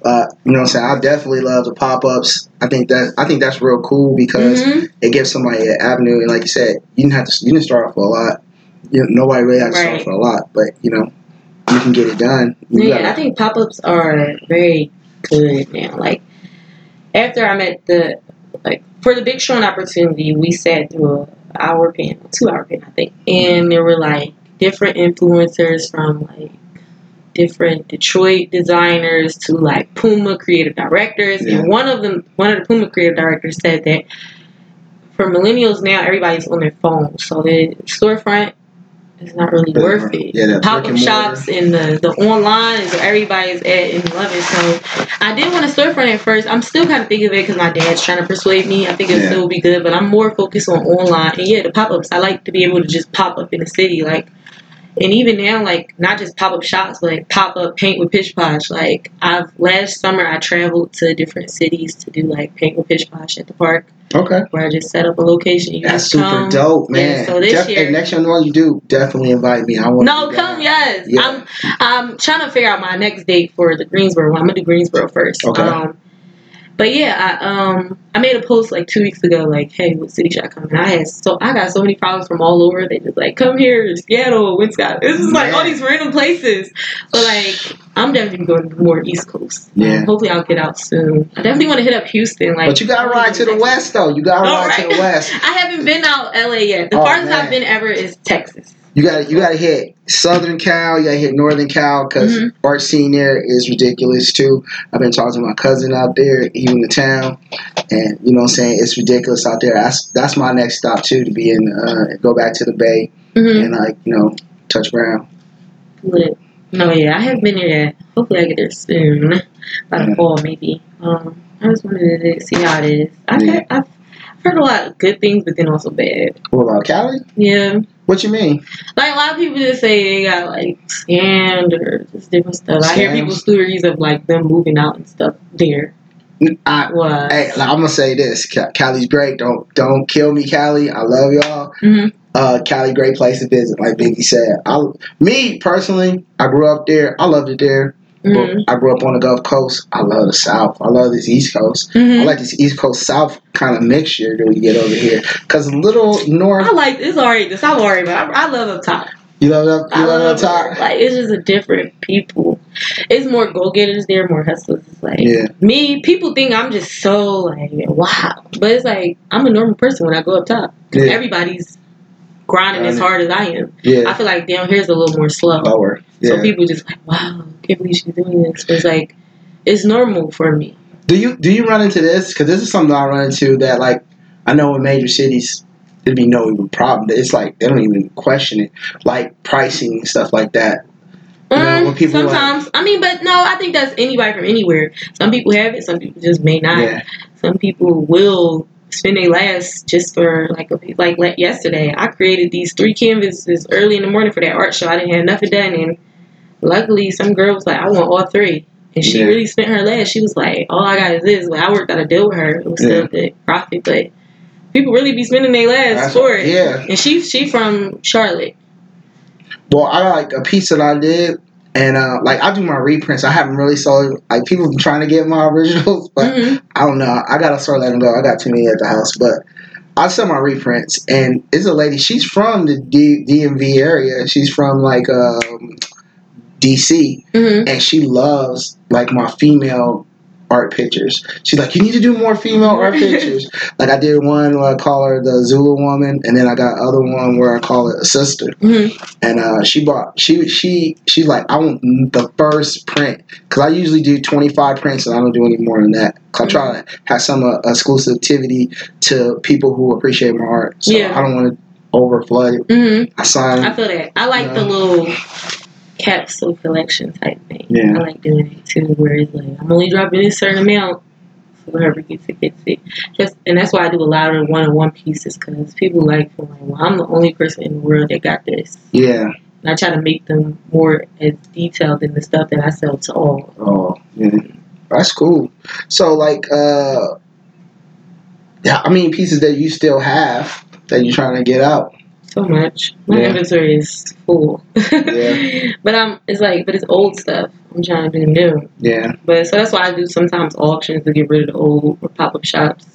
Uh, you know what I'm saying. I definitely love the pop ups. I think that I think that's real cool because Mhm. it gives somebody an avenue. And like you said, you didn't have to. You didn't start off with a lot. You know, nobody really had to start Right. with a lot, but you know, you can get it done. You Yeah, gotta- I think pop ups are very good now. Like after I met the like for the big show and opportunity, we sat through an hour panel, two hour panel, I think, and there were like different influencers from like different Detroit designers to like Puma creative directors, Yeah. and one of them, one of the Puma creative directors said that for millennials now, everybody's on their phone, so the storefront is not really Brick- worth it. yeah, pop up shops and the the online is where everybody's at and love it. So I did want a storefront at first. I'm still kind of thinking of it because my dad's trying to persuade me. I think it Yeah. still will be good, but I'm more focused on online. And yeah, the pop ups. I like to be able to just pop up in the city, like. And even now, like not just pop up shops, but like pop up paint with Pish Posh. Like I've last summer, I traveled to different cities to do like paint with Pish Posh at the park, okay. where I just set up a location. You That's super come. dope, Yeah, man. so this Def- year- next year, one you do, definitely invite me. I want. No, come, yes. Yeah. I'm I'm trying to figure out my next date for the Greensboro one. I'm gonna do Greensboro first. Okay. Um, but yeah, I um I made a post like two weeks ago, like, hey, what city should I come in? I had so I got so many problems from all over. They just like, come here, Seattle, Wisconsin. It's just like all these random places. But like, I'm definitely going to more East Coast. Yeah. Um, hopefully, I'll get out soon. I definitely want to hit up Houston. Like, But you gotta ride to the west, though. You gotta ride to the west. I haven't been out LA yet. The Oh, farthest man. I've been ever is Texas. You got you got to hit Southern Cal. You got to hit Northern Cal because Mhm. art scene there is ridiculous too. I've been talking to my cousin out there, even the town, and you know what I'm saying it's ridiculous out there. That's that's my next stop too to be in. Uh, go back to the Bay Mm-hmm. and like you know touch ground. Lit. No, yeah, I have been there yet. Hopefully, I get there soon. By the fall, maybe. Um, I just wanted to see how it is. I've, Yeah. had, I've heard a lot of good things, but then also bad. What about Cali? Yeah, What you mean? Like a lot of people just say they got like scammed or just different stuff. I hear Scams? people's stories of like them moving out and stuff there. I, Was hey, like, I'm gonna say this: Ca- Cali's great. Don't don't kill me, Cali. I love y'all. Mhm. Uh, Cali, great place to visit. Like Biggie said, I me personally, I grew up there. I loved it there. Mhm. But I grew up on the Gulf Coast. I love the South. I love this East Coast. I Mhm. like this East Coast South kind of mixture that we get over here. Cause little north, I like it's alright. The South alright, but I, I love up top. you love up, you I love up top. Like it's just a different people. It's more go getters there, more hustlers. It's like Yeah. me. People think I'm just so like wow, but it's like I'm a normal person when I go up top. 'Cause Yeah. Everybody's grinding as hard as I am. I feel like down here's a little more slow. lower. So people just like, wow, can't believe she's doing this. But it's like, it's normal for me. Do you do you run into this? Because this is something I run into that like I know in major cities there'd be no even problem. It's like they don't even question it, like pricing and stuff like that. You know, Um, when people like- sometimes, I mean, but no, I think that's anybody from anywhere. Some people have it, some people just may not. Yeah, Some people will spend their last just for like a, like yesterday. I created these three canvases early in the morning for that art show. I didn't have nothing done, and luckily some girl was like, "I want all three. and she Yeah. really spent her last. She was like, "All I got is this." I worked out a deal with her. It was still good profit, but people really be spending their last That's- for it. yeah. And she she from Charlotte. Well, I like a piece that I did, and uh, like I do my reprints. I haven't really sold like people been trying to get my originals, but Mhm. I don't know. I gotta start letting them go. I got too many at the house, but I sell my reprints, and it's a lady. She's from the D- DMV area. She's from like um, DC, Mhm. and she loves like my female art pictures. She's like, you need to do more female art pictures. Like I did one where I call her the Zulu woman, and then I got other one where I call it a sister. Mhm. And uh, she bought she she she's like, I want the first print because I usually do twenty five prints, and I don't do any more than that. I try to have some uh, exclusivity to people who appreciate my art. So Yeah. I don't want to overflood it. Mhm. I sign. I feel that. I like Yeah. the little capsule collection type thing. Yeah. I like doing it too, where it's like I'm only dropping this certain amount. So whoever gets it gets it. Just and that's why I do a lot of one on one pieces because people like feel like, well, I'm the only person in the world that got this. yeah. And I try to make them more as detailed than the stuff that I sell to all. Oh, yeah. That's cool. So, like, uh, yeah, I mean, pieces that you still have that you're trying to get out. So much. My Yeah. inventory is full. Yeah. but I'm it's like but it's old stuff. I'm trying to do new. Yeah. But so that's why I do sometimes auctions to get rid of the old or pop up shops.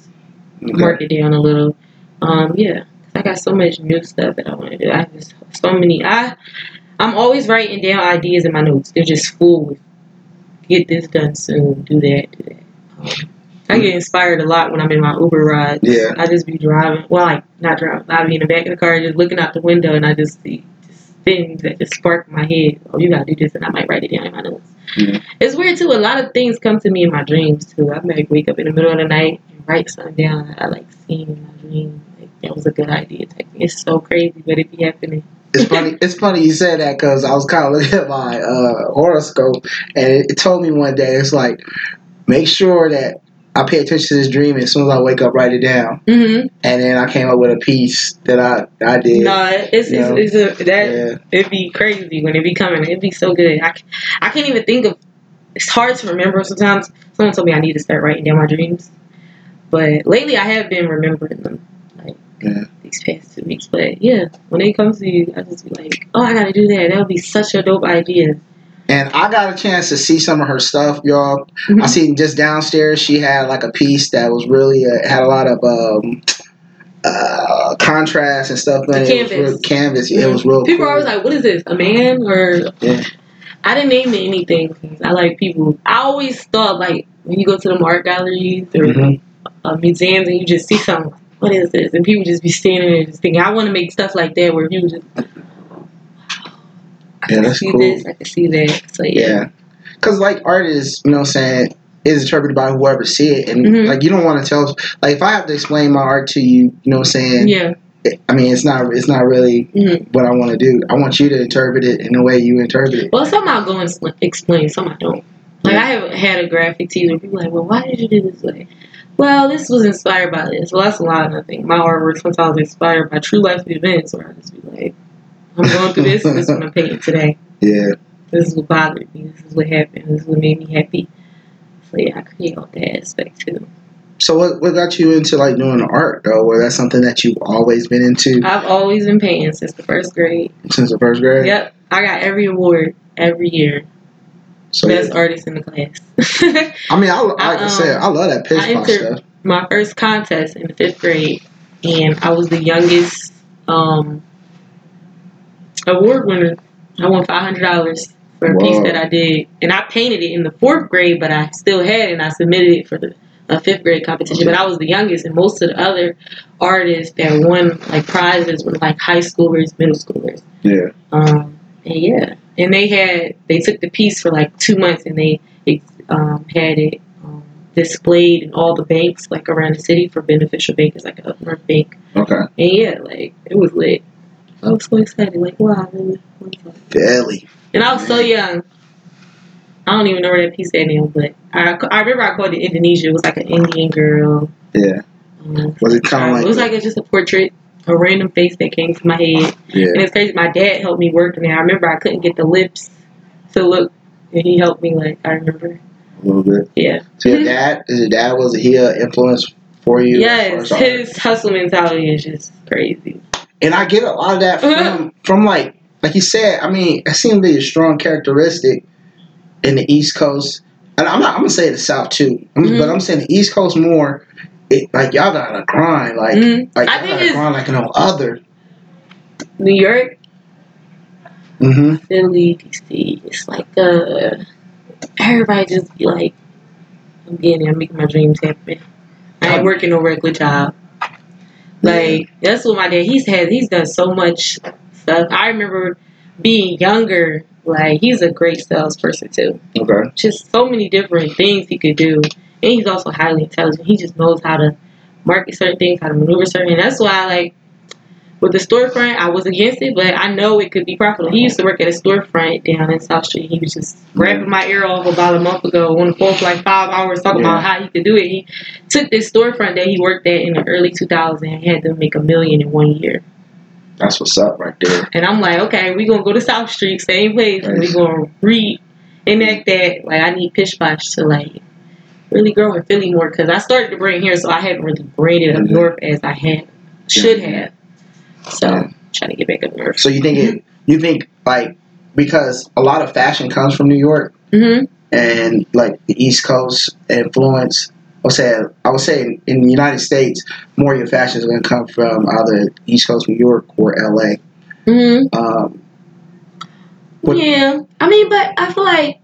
Okay. mark it down a little. Um, yeah, I got so much new stuff that I want to do. I have just so many. I I'm always writing down ideas in my notes. They're just full with get this done soon, do that, do that. Um, I get inspired a lot when I'm in my Uber ride. Yeah. I just be driving. Well, like not driving. I be in the back of the car, just looking out the window, and I just see just things that just spark my head. Oh, you gotta do this, and I might write it down in my notes. Yeah. It's weird too. A lot of things come to me in my dreams too. I might wake up in the middle of the night and write something down that I like seeing in my dream. Like that was a good idea. Type. It's so crazy, but it be happening. It's funny. It's funny you said that because I was kind of looking at my uh, horoscope, and it, it told me one day it's like, make sure that I pay attention to this dream. And as soon as I wake up, write it down. Mm-hmm. And then I came up with a piece that I I did. No, it's it's, it's a, that Yeah. it'd be crazy when it be coming. It'd be so good. I I can't even think of. It's hard to remember sometimes. Someone told me I need to start writing down my dreams, but lately I have been remembering them. Like Yeah. these past two weeks. But yeah, when it comes to you, I just be like, oh, I gotta do that. That would be such a dope idea. And I got a chance to see some of her stuff, y'all. Mhm. I seen just downstairs. She had like a piece that was really uh, had a lot of um, uh, contrast and stuff. in The it. Was canvas. real, canvas. It was real. People cool. are always like, "What is this? A man?" Or Yeah. I didn't name it anything. I like people. I always thought like when you go to the art galleries or Mhm. uh, museums and you just see something. What is this? And people just be standing there just thinking, I want to make stuff like that where people just, I Yeah, can that's see cool. this, I can see that. So yeah. Yeah. Because, like, art is, you know what I'm saying, is interpreted by whoever see it. And, Mhm. like, you don't want to tell, like, if I have to explain my art to you, you know what I'm saying? Yeah. I mean, it's not, it's not really Mhm. what I want to do. I want you to interpret it in the way you interpret it. Well, some I'll go and explain, some I don't. Like Yeah. I have had a graphic teaser. People are like, well, why did you do this way? well, this was inspired by this. Well, that's a lot. I think my artwork sometimes inspired by true life events, where I just be like, I'm going through this. this is what I'm painting today. Yeah. This is what bothered me. This is what happened. This is what made me happy. So yeah, I create all that aspect too. So what what got you into like doing art though? Or that's something that you've always been into I've always been painting since the first grade. since the first grade? Yep, I got every award every year. So Best yeah. artist in the class. I mean, I like I, I, said, um, I love that pitch I pop entered- stuff. my first contest in the fifth grade, and I was the youngest um, award winner. I won five hundred dollars for a piece that I did, and I painted it in the fourth grade, but I still had it, and I submitted it for the uh, fifth grade competition. But I was the youngest, and most of the other artists that won like prizes were like high schoolers, middle schoolers. Yeah. Um, and yeah, and they had they took the piece for like two months, and they um, had it um, displayed in all the banks like around the city for beneficial bankers, like Up North Bank. Okay. And yeah, like it was lit. I was so excited, like wow, really. Belly. And I was so young. I don't even know where that piece at now, but I, I remember I called it Indonesia. It was like an Indian girl. Yeah. Um, Was it kind of like? it was like a, just a portrait, a random face that came to my head. yeah. And it's crazy. My dad helped me work in there. I remember I couldn't get the lips to look, and he helped me. Like I remember, A little bit. yeah. So your dad, is your dad was he an influence for you? Yes, far as art? his hustle mentality is just crazy. And I get a lot of that from from like like you said. I mean, it seems to be a strong characteristic in the East Coast, and I'm not. I'm gonna say the South too, Mhm. but I'm saying the East Coast more. It, like y'all gotta grind, like Mhm. like y'all gotta grind like no other. New York, hmm Philly, DC. It's like uh, everybody just be like, I'm getting. I'm making my dreams happen. I ain't working no regular job. Like that's what my dad. He's had. He's done so much stuff. I remember being younger. Like he's a great salesperson too. Okay. just so many different things he could do. And he's also highly intelligent. He just knows how to market certain things, how to maneuver certain. That's why, like, with the storefront, I was against it, but I know it could be profitable. He used to work at a storefront down in South Street. He was just grabbing my ear off about a month ago on the phone for like five hours talking Yeah. about how he could do it. He took this storefront that he worked at in the early 2000s and had them make a million in one year. That's what's up right there. And I'm like, okay, we're gonna go to South Street, same place. and We're gonna reenact that. Like, I need Pish Posh to like really grow in Philly more because I started to bring here, so I haven't really braided up Mhm. north as I had should have. So Yeah. trying to get back up north. So you think it? You think like because a lot of fashion comes from New York hmm and like the East Coast influence. I would say I would say in, in the United States, more of your fashion is going to come from either East Coast New York or LA. hmm Um, What- Yeah, I mean, but I feel like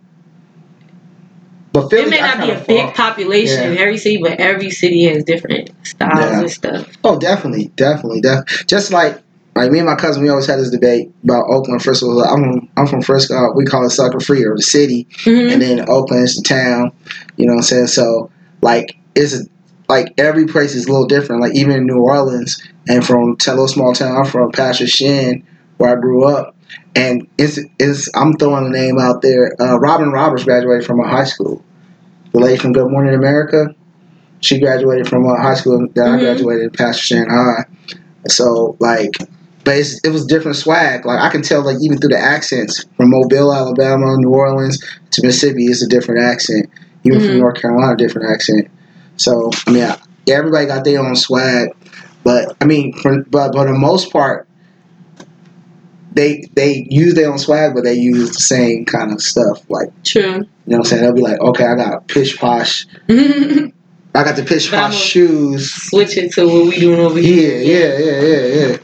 but Philly, it may not be a big population in every city, but every city has different styles Yeah. and stuff. Oh, definitely, definitely, def- just like like me and my cousin, we always had this debate about Oakland. Frisco. Like, I'm from, I'm from Frisco. We call it sucker free or the city, hmm and then Oakland is the town. You know what I'm saying? So like, it's like every place is a little different. Like even in New Orleans, and from a little small town I'm from, Pass Christian, where I grew up, and it's it's I'm throwing a name out there. Uh, Robin Roberts graduated from a high school. The lady from Good Morning America, she graduated from a high school that I Mhm. graduated, Pass Christian High. So like, but it's, it was different swag. Like I can tell, like even through the accents from Mobile, Alabama, New Orleans to Mississippi, it's a different accent. Even from Mhm. North Carolina, different accent. So I mean, I, yeah, everybody got their own swag, but I mean, for, but but for the most part, they they use their own swag, but they use the same kind of stuff. Like True. you know what I'm saying? They'll be like, okay, I got pish posh, I got the pish posh shoes. it to what we doing over here. yeah, yeah, yeah, yeah.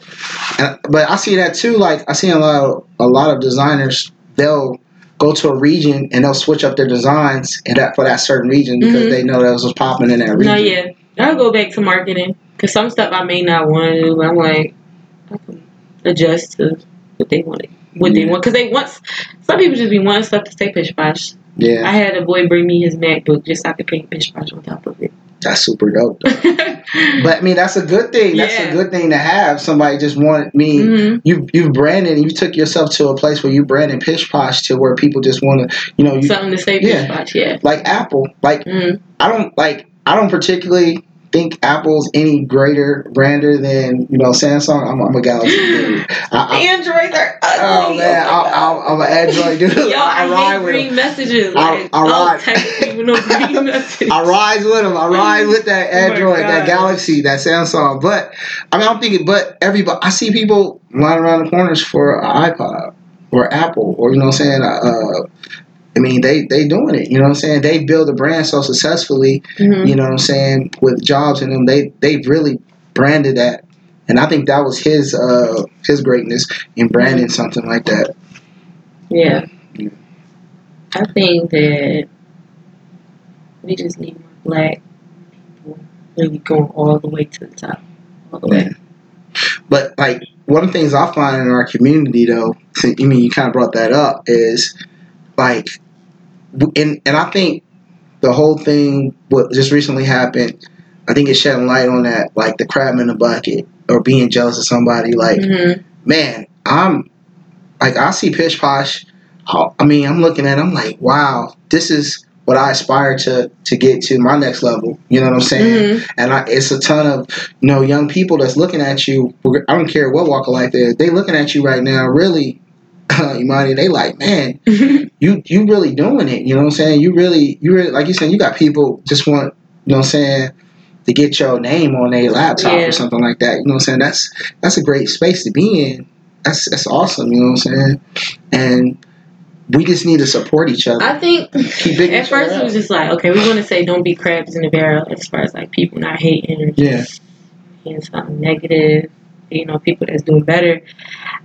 And, but I see that too. Like I see a lot of a lot of designers. They'll go to a region and they'll switch up their designs and that for that certain region because Mhm. they know that was what's popping in that region. No, yeah. I'll go back to marketing because some stuff I may not want to do. I'm like, I can adjust to what they want. What they want because they want. Some people just be wanting stuff to say pish posh. Yeah, I had a boy bring me his MacBook just so I could paint pish posh on top of it. that's super dope. But I mean, that's a good thing. That's Yeah. a good thing to have. Somebody just wanted me. hmm You you branded. You took yourself to a place where you branded pish posh to where people just want to. You know, you Something to say Yeah. pish posh. Yeah. like Apple. Like hmm I don't like I don't particularly think Apple's any greater brander than you know Samsung. I'm, I'm a Galaxy dude. I, Androids are I, oh ugly. man, I, I, I'm an Android dude. Yo, I, ride hate with green 'em. messages. I- Like, I I'll ride. no message. I rise with them. I ride with that Oh Android, that Galaxy, that Samsung. But I mean, I'm thinking, but everybody, I see people lying around the corners for an iPod or Apple or you know what I'm saying. Uh, I mean, they they doing it. You know what I'm saying. They build a brand so successfully. Mhm. You know what I'm saying with jobs in them. They they really branded that, and I think that was his uh his greatness in branding something like that. Yeah. Yeah. I think that we just need more black people really going all the way to the top. All the way. But like one of the things I find in our community, though, since- I mean, you kind of brought that up, is like, and and I think the whole thing what just recently happened, I think it's shedding light on that, like the crab in the bucket or being jealous of somebody. Like, Mhm. man, I'm like I see Pish Posh. I I mean, I'm looking at, it, I'm like, wow, this is what I aspire to to get to my next level. You know what I'm saying? Mhm. and I, it's a ton of you know young people that's looking at you. I don't care what walk of life they they looking at you right now. Really, Imani, they like, man, you you really doing it. You know what I'm saying? You really you really like you said. You got people just want you know what I'm saying to get your name on their laptop Yeah. or something like that. You know what I'm saying? That's that's a great space to be in. That's that's awesome. You know what I'm saying? And we just need to support each other. I think at first it was just like, okay, we want to say don't be crabs in the barrel as far as like people not hating or Yeah. just being something negative, you know, people that's doing better.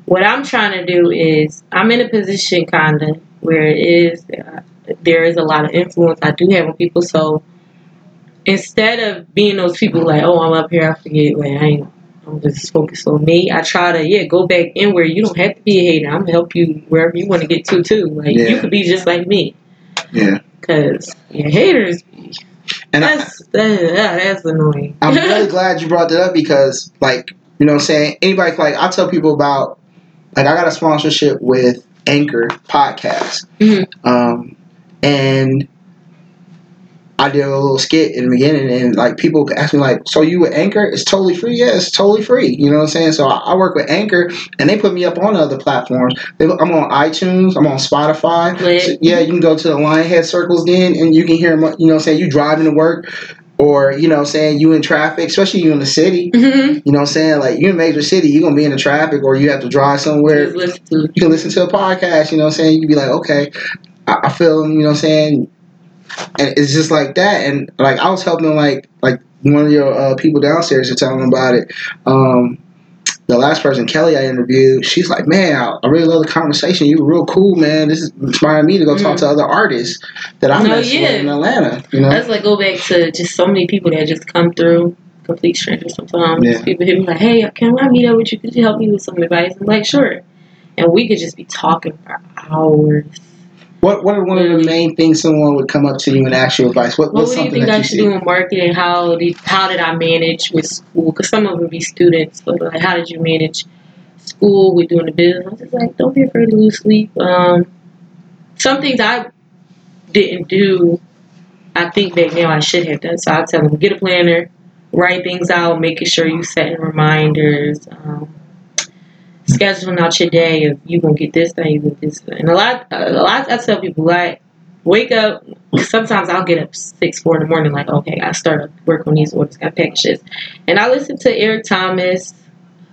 What I'm trying to do is I'm in a position kind of where it is uh, there is a lot of influence I do have on people. So instead of being those people like, oh, I'm up here, I forget, like, I ain't. I'm just focused on me. I try to yeah go back in where you don't have to be a hater. I'm gonna help you wherever you want to get to too. Like Yeah. you could be just like me. yeah. Cause yeah, haters. And I, That's that, yeah, that's annoying. I'm really glad you brought that up because, like, you know what I'm saying? Anybody, like, I tell people about, like, I got a sponsorship with Anchor Podcast. Mhm. Um, and I did a little skit in the beginning, and, like, people ask me, like, so you with Anchor? It's totally free? Yeah, it's totally free. You know what I'm saying? So I, I work with Anchor, and they put me up on other platforms. They, I'm on iTunes, I'm on Spotify. So, yeah, you can go to the Lionhead Circles then, and you can hear them, you know what I'm saying? You driving to work. Or, you know, what I'm saying you in traffic, especially you in the city. Mhm. You know what I'm saying? Like you in a major city, you're gonna be in the traffic or you have to drive somewhere. Listen to You can listen to a podcast, you know what I'm saying? You can be like, okay, I, I feel you know what I'm saying? And it's just like that. And like I was helping like like one of your uh, people downstairs to tell them about it. Um the last person, Kelly, I interviewed, she's like, "Man, I, I really love the conversation. You were real cool, man. This is inspiring me to go talk Mm. to other artists that I No, met yeah. in Atlanta. You know, That's like go back to just so many people that just come through, complete strangers sometimes. Yeah. People hit me like, Hey, can I meet up with you? Could you help me with some advice? I'm like, Sure. And we could just be talking for hours. What what are one of the main things someone would come up to you and ask you advice? What, What do you think that I you should see? do in marketing? How did how did I manage with school? Because some of them be students, but like, how did you manage school with doing the business? I was just like, don't be afraid to lose sleep. Um, some things I didn't do, I think back now I should have done. So I tell them get a planner, write things out, making sure you setting reminders. Um, scheduling out your day of you gonna get this thing, you get this thing. And a lot, a lot. I tell people like, wake up. sometimes I'll get up six, four in the morning, like, okay, I start to work on these orders, got packages, and I listen to Eric Thomas,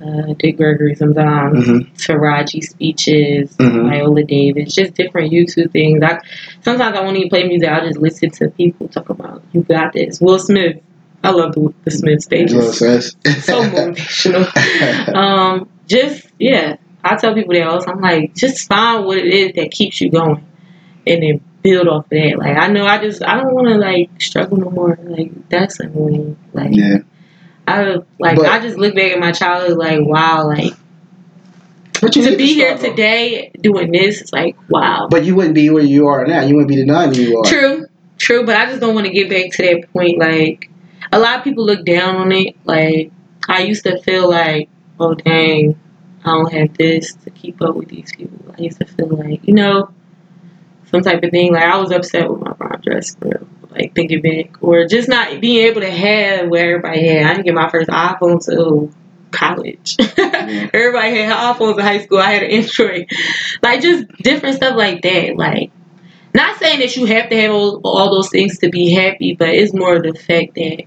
uh, Dick Gregory sometimes, hmm Taraji speeches, Mhm. Viola Davis, just different YouTube things. I sometimes I won't even play music. I'll just listen to people talk about you got this. Will Smith, I love the, the Smith stages. So motivational. um, just yeah, I tell people that all the time. Like, just find what it is that keeps you going, and then build off of that. Like, I know I just I don't want to like struggle no more. Like, that's annoying. Like, yeah. I like But- I just look back at my childhood like wow, like to be here today doing this, it's like wow. But you wouldn't be where you are now. You wouldn't be the nine you are. True, true, but I just don't want to get back to that point. Like a lot of people look down on it. Like I used to feel like, oh dang, I don't have this to keep up with these people. I used to feel like, you know, some type of thing. Like I was upset with my prom dress for real. like thinking big, or just not being able to have what everybody had. I didn't get my first iPhone till college. Mm-hmm. everybody had iPhones in high school. I had an Android. Like just different stuff like that. Like not saying that you have to have all, all those things to be happy, but it's more the fact that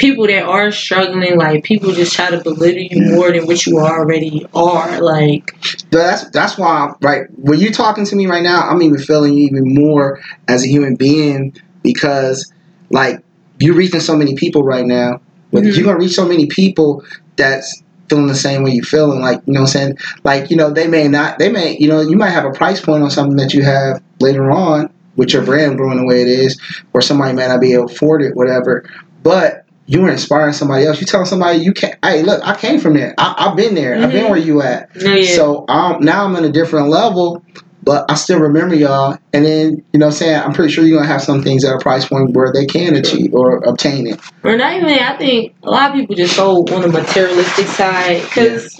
people that are struggling, like people just try to belittle you more than what you already are. Like that's that's why right when you're talking to me right now, I'm even feeling you even more as a human being because like you're reaching so many people right now. But Mhm. you're gonna reach so many people that's feeling the same way you're feeling. Like you know what I'm saying? Like you know they may not they may you know you might have a price point on something that you have later on with your brand growing the way it is, or somebody may not be able to afford it, whatever. But you were inspiring somebody else. You telling somebody you can't. Hey, look, I came from there. I, I've been there. I've been Mhm. where you at. yeah. So um, now I'm in a different level, but I still remember y'all. And then, you know what I'm saying? I'm pretty sure you're going to have some things at a price point where they can achieve or obtain it. Or not even. I think a lot of people just go on the materialistic side because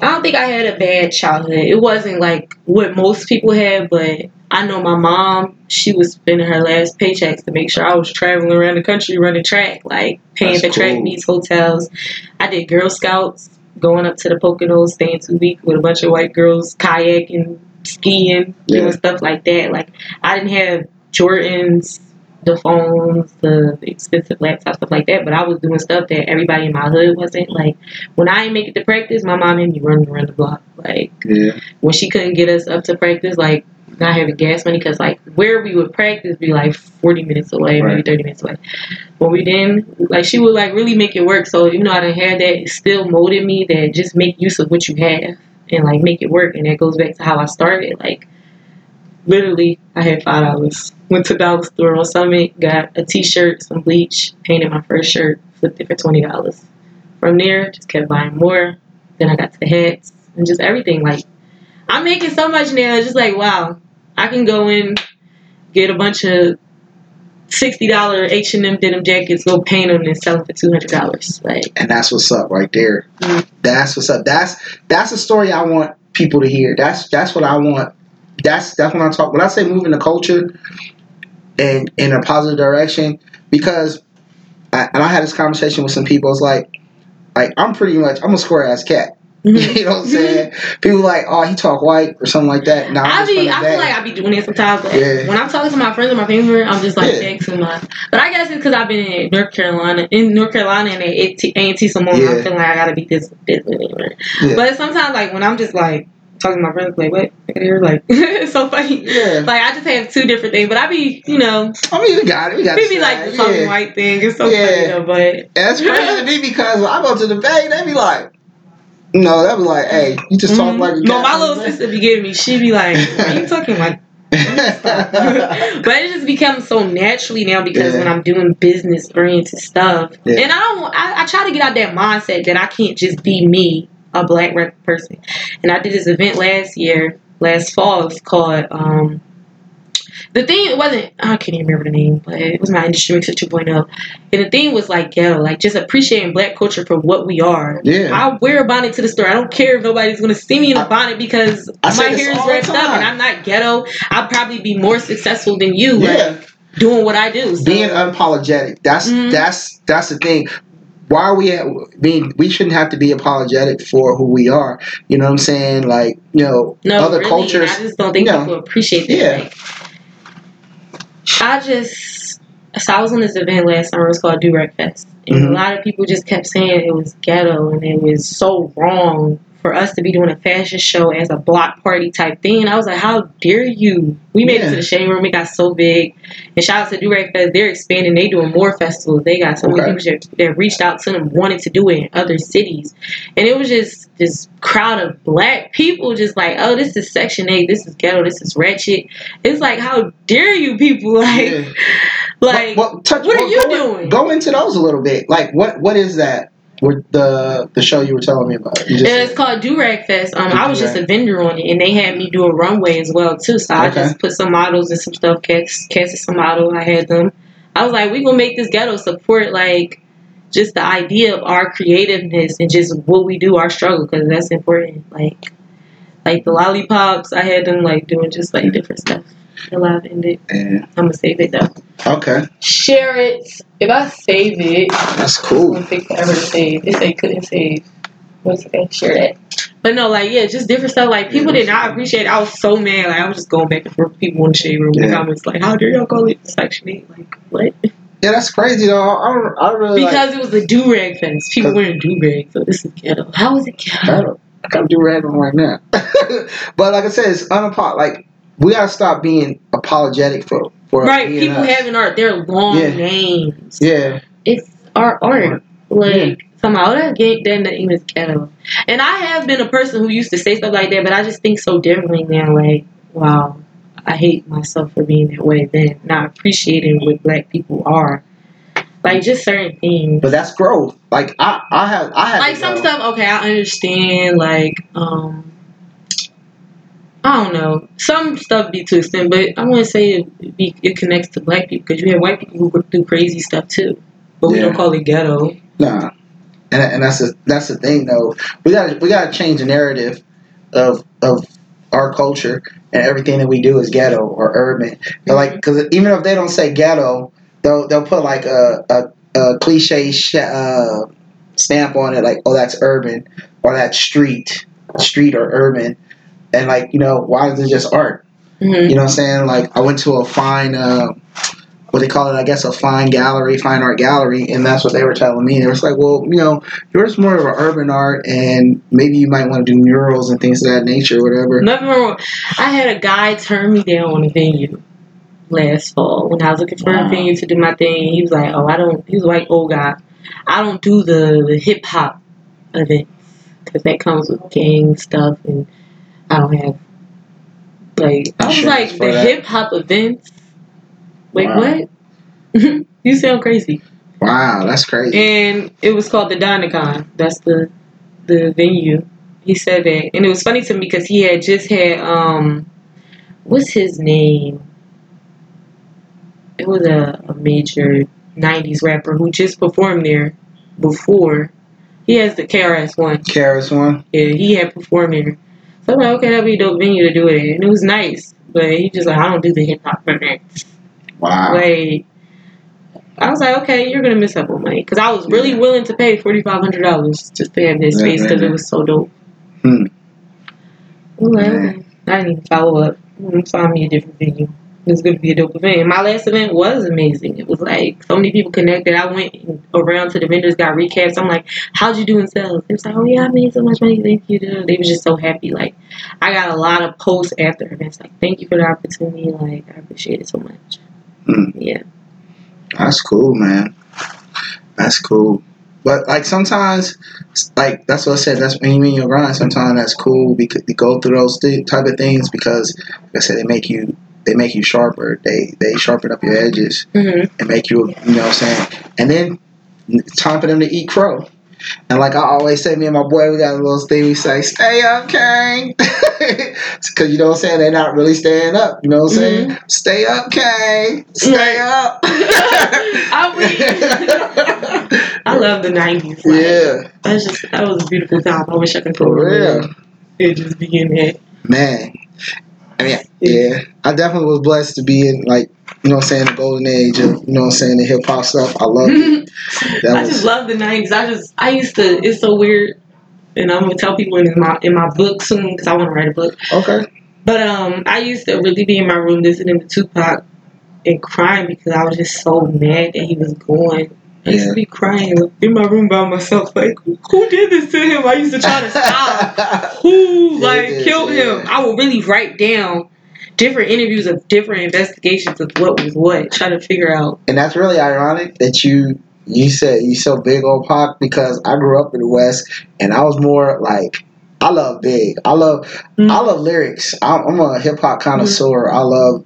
I don't think I had a bad childhood. It wasn't like what most people had, but I know my mom. She was spending her last paychecks to make sure I was traveling around the country running track, like paying That's for track meets, hotels. I did Girl Scouts, going up to the Poconos, staying two weeks with a bunch of white girls, kayaking, skiing, Yeah. doing stuff like that. Like I didn't have Jordans, the phones, the expensive laptops, stuff like that. But I was doing stuff that everybody in my hood wasn't. Like when I didn't make it to practice, my mom had me running around the block. Like Yeah. when she couldn't get us up to practice, like not having gas money, because like where we would practice be like forty minutes away, maybe thirty minutes away. But we didn't. Like she would like really make it work. So even though I didn't have that, it still molded me that just make use of what you have and like make it work. And that goes back to how I started. Like literally, I had five dollars. Went to dollar store on Summit, got a T-shirt, some bleach, painted my first shirt, flipped it for twenty dollars. From there, just kept buying more. Then I got to the hats and just everything. Like I'm making so much now. It's just like wow, I can go in, get a bunch of sixty dollar H and M denim jackets, go paint them, and sell them for two hundred dollars. Like And that's what's up right there. Mhm. That's what's up. That's that's a story I want people to hear. That's that's what I want. That's that's when I talk when I say moving the culture and in a positive direction because I, and I had this conversation with some people. It's like like I'm pretty much I'm a square ass cat. Mhm. you know what I'm saying? People like, oh, he talk white or something like that. Nah, I be, I feel like I be doing it sometimes. Yeah. when I'm talking to my friends or my family, I'm just like Yeah. texting my. But I guess it's because I've been in North Carolina, in North Carolina, and at A&T so. Yeah. I'm feeling like I gotta be this, this, anywhere. Yeah. But sometimes, like when I'm just like talking to my friends, like what? Hear like it's so funny. Yeah. Like I just have two different things, but I be, you know, I mean, we got it. We got it. like the talking yeah. white thing. It's so Yeah. funny though, but That's crazy to me because when I go to the Bay, they be like, no, they be like, hey, you just talk Mhm. like a no, my little sister be giving me. She be like, "Why you talking like?" but it just becomes so naturally now because Yeah. when I'm doing business oriented stuff, Yeah. and I don't, I, I try to get out that mindset that I can't just be me, a black rep person. And I did this event last year, last fall. It's called um, the thing. It wasn't I can't even remember the name, but it was my industry mix 2.0. And the thing was like ghetto, like just appreciating black culture for what we are. Yeah. I wear a bonnet to the store. I don't care if nobody's gonna see me in a I- bonnet because I my hair is wrapped up and I'm not ghetto. I'll probably be more successful than you, like, yeah. doing what I do. So, being unapologetic. That's Mhm. that's that's the thing. Why are we at, being? We shouldn't have to be apologetic for who we are. You know what I'm saying? Like you know, no, other really, cultures. I just don't think no. people appreciate that. Yeah. Like, I just so I was on this event last summer. It was called Do Fest, and Mhm. a lot of people just kept saying it was ghetto and it was so wrong for us to be doing a fashion show as a block party type thing. I was like, how dare you? We made it to the shade room. It got so big. And shout out to Durag Fest. They're expanding. They doing more festivals. They got so many Okay. people that, that reached out to them wanting to do it in other cities. And it was just this crowd of black people just like, oh, this is Section 8. This is ghetto. This is ratchet. It's like, how dare you people? Like, Yeah. like What- what- touch- what are you go in- doing? Go into those a little bit. Like what what is that? With the the show you were telling me about. You just it's called Durag Fest. Um, I was just a vendor on it, and they had me do a runway as well too. So I Okay. just put some models and some stuff. Cast, casted some model. I had them. I was like, we gonna make this ghetto support like just the idea of our creativeness and just what we do, our struggle, because that's important. Like, like the lollipops, I had them like doing just like different stuff. The live ended. Yeah. I'm gonna save it though. Okay. Share it. If I save it, That's cool. gonna take forever to save. If They say couldn't save. What's okay? Share that. But no, like yeah, just different stuff. Like people did not appreciate. it. I was so mad. Like I was just going back and forth people in the shade room in the Yeah. comments. Like, how dare y'all call it Section Eight? Like what? Yeah, that's crazy though. I don't. I really like. Because it was the do rag fest. People 'Cause- wearing do rag. So this is ghetto. How is it I ghetto? Don't. I gotta do rag on right now. but like I said, it's unapo- Like we gotta stop being apologetic for for Right. being People us. having art. They're long Yeah. names. Yeah. It's our art. Like somehow that game that name is ghetto. And I have been a person who used to say stuff like that, but I just think so differently now. Like, wow, I hate myself for being that way then, not appreciating what black people are. Like just certain things. But that's growth. Like I, I have, I have. Like some stuff, okay, I understand. Like, um, I don't know. Some stuff be too extent, but I want to say it, be, it connects to black people because you have white people who do crazy stuff too, but we don't call it ghetto. Nah. And, and that's the that's the thing though. We got we got to change the narrative of of our culture and everything that we do is ghetto or urban. But like because even if they don't say ghetto, they'll they'll put like a a, a cliche sh- uh, stamp on it, like oh that's urban or that's street, street or urban. And like you know why is it just art? hmm You know what I'm saying? Like I went to a fine, uh, what they call it? I guess a fine gallery, fine art gallery, and that's what they were telling me. They were like, well, you know, yours more of an urban art, and maybe you might want to do murals and things of that nature, whatever. Nothing wrong. I had a guy turn me down on a venue last fall when I was looking for Wow. a venue to do my thing. He was like, "Oh, I don't." He was a white old guy. I don't do the, the hip hop events because that comes with gang stuff, and I don't have like. I was like, the hip hop events. Wait, Wow. what? you sound crazy. Wow, that's crazy. And it was called the Dynacon. That's the the venue. He said that, and it was funny to me because he had just had um, what's his name? It was a, a major '90s rapper who just performed there before. He has the KRS One. Karis one. Yeah, he had performed there. So I'm like, okay, that'd be a dope venue to do it in. And it was nice, but he just like, I don't do the hip hop events. Wow. Like, I was like, okay, you're gonna miss out on money because I was really Yeah. willing to pay forty five hundred dollars just to have this Yeah, space because it was so dope. Hmm. I was like, okay. I didn't even follow up. Find me a different venue. It was gonna be a dope event. And my last event was amazing. It was like so many people connected. I went around to the vendors, got recaps. I'm like, how'd you do in sales? They was like, oh yeah, I made so much money. Thank you. They were just so happy. Like, I got a lot of posts after events. Like, thank you for the opportunity. Like, I appreciate it so much. Hmm. Yeah. That's cool, man. That's cool. But like sometimes, like that's what I said. That's when you mean your grind. Sometimes that's cool because you go through those th- type of things because, like I said, they make you they make you sharper. They they sharpen up your edges Mm-hmm. and make you you know what I'm saying. And then it's time for them to eat crow. And like I always say, me and my boy, we got a little thing. We say, "Stay up, Kang," because you know what I'm saying. They're not really staying up. You know what I'm saying? Stay up, Kang. Stay up. I I love the nineties. yeah, That's just that was a beautiful time. I wish I could for real, It just begin that. man. I mean, yeah, I definitely was blessed to be in like you know what I'm saying the golden age of you know what I'm saying the hip hop stuff. I love it. I was just love the nineties. I just I used to. It's so weird, and I'm gonna tell people in my in my book soon because I want to write a book. okay. But um, I used to really be in my room listening to Tupac and crying because I was just so mad that he was going. I used to be crying in my room by myself, like, who did this to him? I used to try to stop. Who like is, killed yeah. him? I would really write down different interviews of different investigations of what was what, try to figure out. and that's really ironic that you you said you so big on Pac because I grew up in the West and I was more like I love big. I love Mm. I love lyrics. I'm, I'm a hip hop connoisseur. I love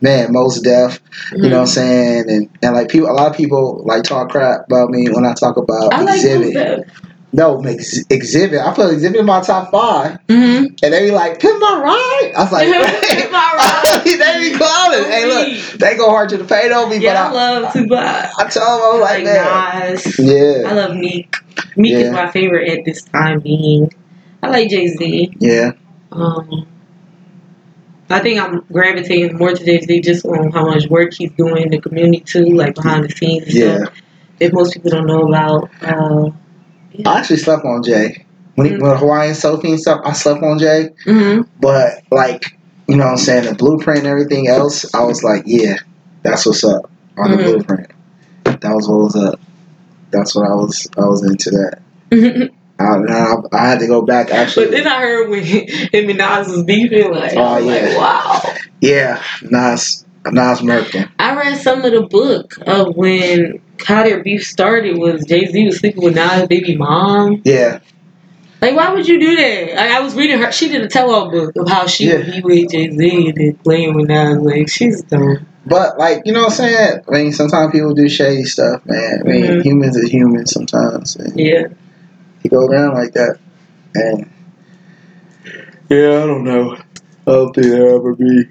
man Mos Def. You know what I'm saying? And and like people, a lot of people like talk crap about me when I talk about I Xzibit. Tupac. no, ex- Xzibit. I put Xzibit in my top five, Mm-hmm. and they be like, "Pimp my ride." I was like, Pimp my ride. they be calling. Hey, look, they go hard to the paint on me, Yeah, I but love Tupac. I, I tell them I was like, like man, Nas. yeah. I love Meek. Meek Yeah. is my favorite at this time being. I like Jay Z. Yeah, Um, I think I'm gravitating more to Jay Z just on how much work he's doing in the community too, like behind the scenes. Yeah. stuff. If most people don't know about, uh, I actually slept on Jay. When, he, Mm. when Hawaiian Sophie and stuff, I slept on Jay. hmm But like, you know what I'm saying, the blueprint and everything else, I was like, yeah, that's what's up on the Mhm. blueprint. That was what was up. That's what I was I was into that. I, I, I had to go back actually. but then I heard when him and Nas was beefing, like, Oh, I was like, yeah. wow. yeah, Nas Nas Merkin. I read some of the book of when how their beef started was Jay Z was sleeping with Nas' baby mom. Yeah, Like, why would you do that? Like, I was reading her. She did a tell-all book of how she Yeah. would be with Jay Z and then playing with Nas. Like, she's dumb. but like you know what I'm saying. I mean, sometimes people do shady stuff, man. I mean, Mhm. humans are humans sometimes. And Yeah. He go down like that, and yeah, I don't know. I don't think they'll ever be.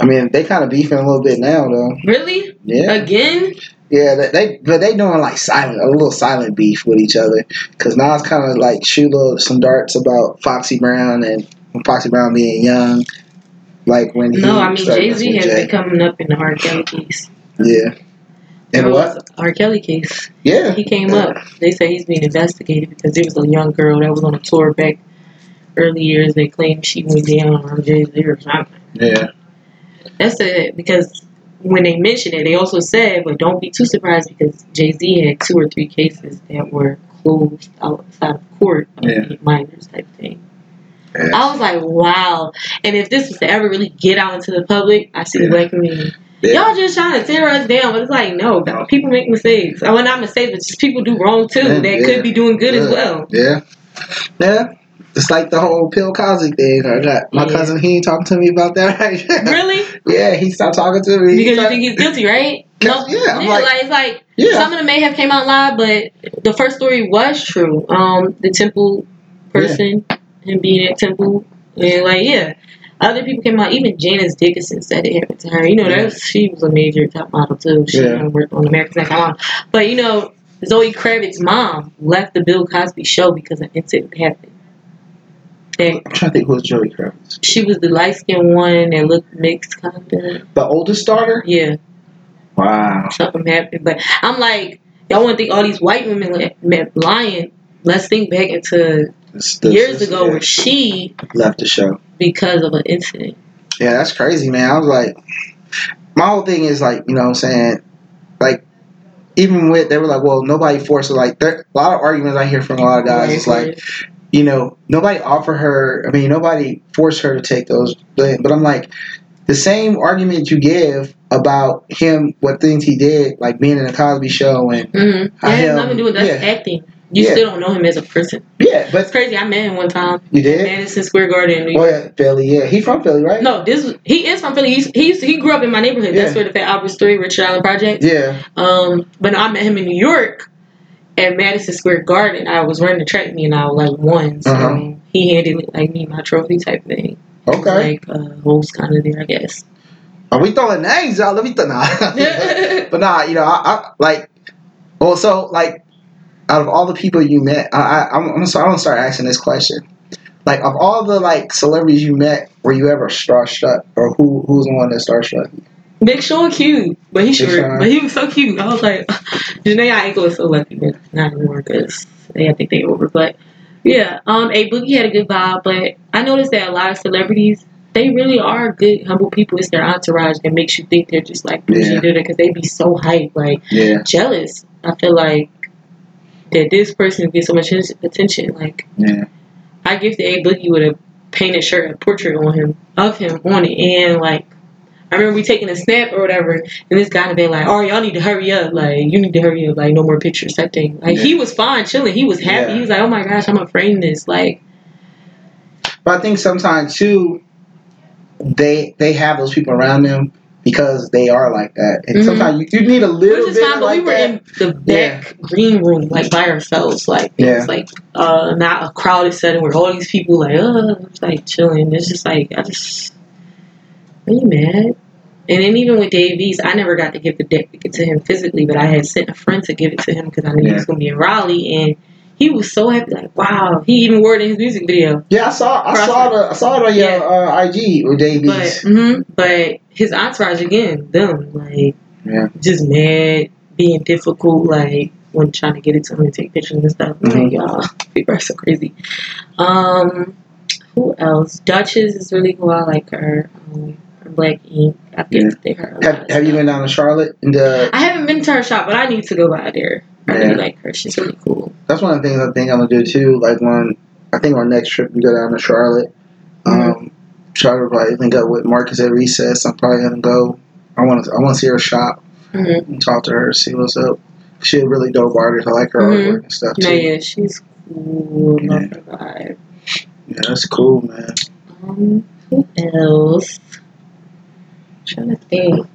I mean, they kind of beefing a little bit now, though. Really? Yeah. Again? Yeah, they, they but they doing like silent, a little silent beef with each other. Cause now it's kind of like shoot little, some darts about Foxy Brown and Foxy Brown being young, like when he. No, I mean Jay Z has Jay. been coming up in the R. Kelly case. Yeah. And what? R. Kelly case. Yeah. He came up. They say he's being investigated because there was a young girl that was on a tour back early years. They claimed she went down on Jay Z or something. Yeah. That's it because when they mentioned it, they also said, but don't be too surprised because Jay Z had two or three cases that were closed outside of court, Yeah. minors type thing. Yeah. I was like, wow. And if this was to ever really get out into the public, I see the Yeah. black community. Yeah. Y'all just trying to tear us down, but it's like, no, people make mistakes. I well, not mistakes, but just people do wrong too. Yeah, that yeah. could be doing good as well. Yeah. Yeah. It's like the whole Bill Cosby thing. I got my cousin. He ain't talking to me about that. Really? yeah, he stopped talking to me. Because you think he's guilty, right? Cause- yeah, I'm like- it's like yeah. some of them may have came out live, but the first story was true. Um, the temple person, him being at temple, and like yeah, other people came out. Even Janice Dickinson said it happened to her. You know, that she was a major top model too. She Yeah. worked on America's Next Top Model. But you know, Zoe Kravitz's mom left the Bill Cosby show because an incident happened. I'm trying to think who's Joey Kravitz. she was the light skinned one that looked mixed, kind of. The oldest daughter. Yeah. Wow. something happened. But I'm like, y'all want to think all these white women lying? Let's think back into this years ago yeah, where she, left the show. because of an incident. Yeah, that's crazy, man. I was like, my whole thing is like, you know what I'm saying? Like, even with, they were like, well, nobody forced her. Like, there, a lot of arguments I hear from a lot of guys. It's like, you know, nobody offered her, I mean, nobody forced her to take those. But I'm like, the same argument you give about him, what things he did, like being in the Cosby show and, mm-hmm. That has am- nothing to do with that's yeah. acting. You Yeah. still don't know him as a person. yeah, but It's crazy. I met him one time you did? Madison Square Garden. in Oh, yeah, Philly, yeah. He from Philly, right? No, this he is from Philly. He's, he's he grew up in my neighborhood. That's where the Fat Albert Story, Richard Allen Project. Yeah. Um, but no, I met him in New York at Madison Square Garden. I was running the track meet and I was like won. So Uh-huh. he handed like me my trophy type thing. Okay. Like uh, host kind of there, I guess. Are we throwing names out? Let me throw. Nah. but nah, you know, I, I like. Also, like, out of all the people you met, I, I I'm, I'm I'm gonna start asking this question. Like, of all the like celebrities you met, were you ever starstruck, or who who's the one that starstruck? you? Big Sean cute, but he short, Sean. but he was so cute. I was like, Jhené Aiko is so lucky, but not anymore because they I think they over. But yeah, um, a Boogie had a good vibe, but I noticed that a lot of celebrities they really are good, humble people. It's their entourage that makes you think they're just like bougie Yeah. because they be so hype, like Yeah, jealous. I feel like that this person gets so much attention. Like yeah, I gifted A Boogie with a painted shirt, a portrait on him of him on it, and like I remember we taking a snap or whatever, and this guy had been like, "Oh, y'all need to hurry up! Like you need to hurry up! Like no more pictures, type thing." Like he was fine, chilling. He was happy. Yeah. He was like, "Oh my gosh, I'm gonna frame this!" Like but I think sometimes too, they they have those people around them because they are like that, and Mhm. sometimes you, you need a little bit fine, but like we were that. in the back green room, like by ourselves. Like it Yeah. was like uh not a crowded setting where all these people like uh like chilling. It's just like I just are you mad? And then even with Dave East, I never got to give the deck to him physically, but I had sent a friend to give it to him because I knew he was gonna be in Raleigh and he was so happy. Like, wow, he even wore it in his music video. Yeah, I saw. I Cross- saw the. I saw it on your Yeah. uh, IG with But Davies. hmm but his entourage again, them like Yeah. just mad, being difficult, like when trying to get it to him and take pictures and stuff. Mhm. Like y'all, people are so crazy. Um, who else? Duchess is really cool. I like her. Um, Black Ink. I Yeah. think her. Have. Have you been down to Charlotte? I haven't been to her shop, but I need to go by there. I Yeah. really like her. She's really cool. that's one of the things I think I'm gonna do too. Like when I think our next trip we go down to Charlotte. Um, try to probably link up with Marcus at recess. I'm probably gonna go. I want to. I want to see her shop Mm-hmm. and talk to her, see what's up. She's a really dope artist. I like her Mhm. artwork and stuff too. No, yeah, she's cool. Love Yeah. her vibe. Yeah, that's cool, man. Um, who else? I'm trying to think.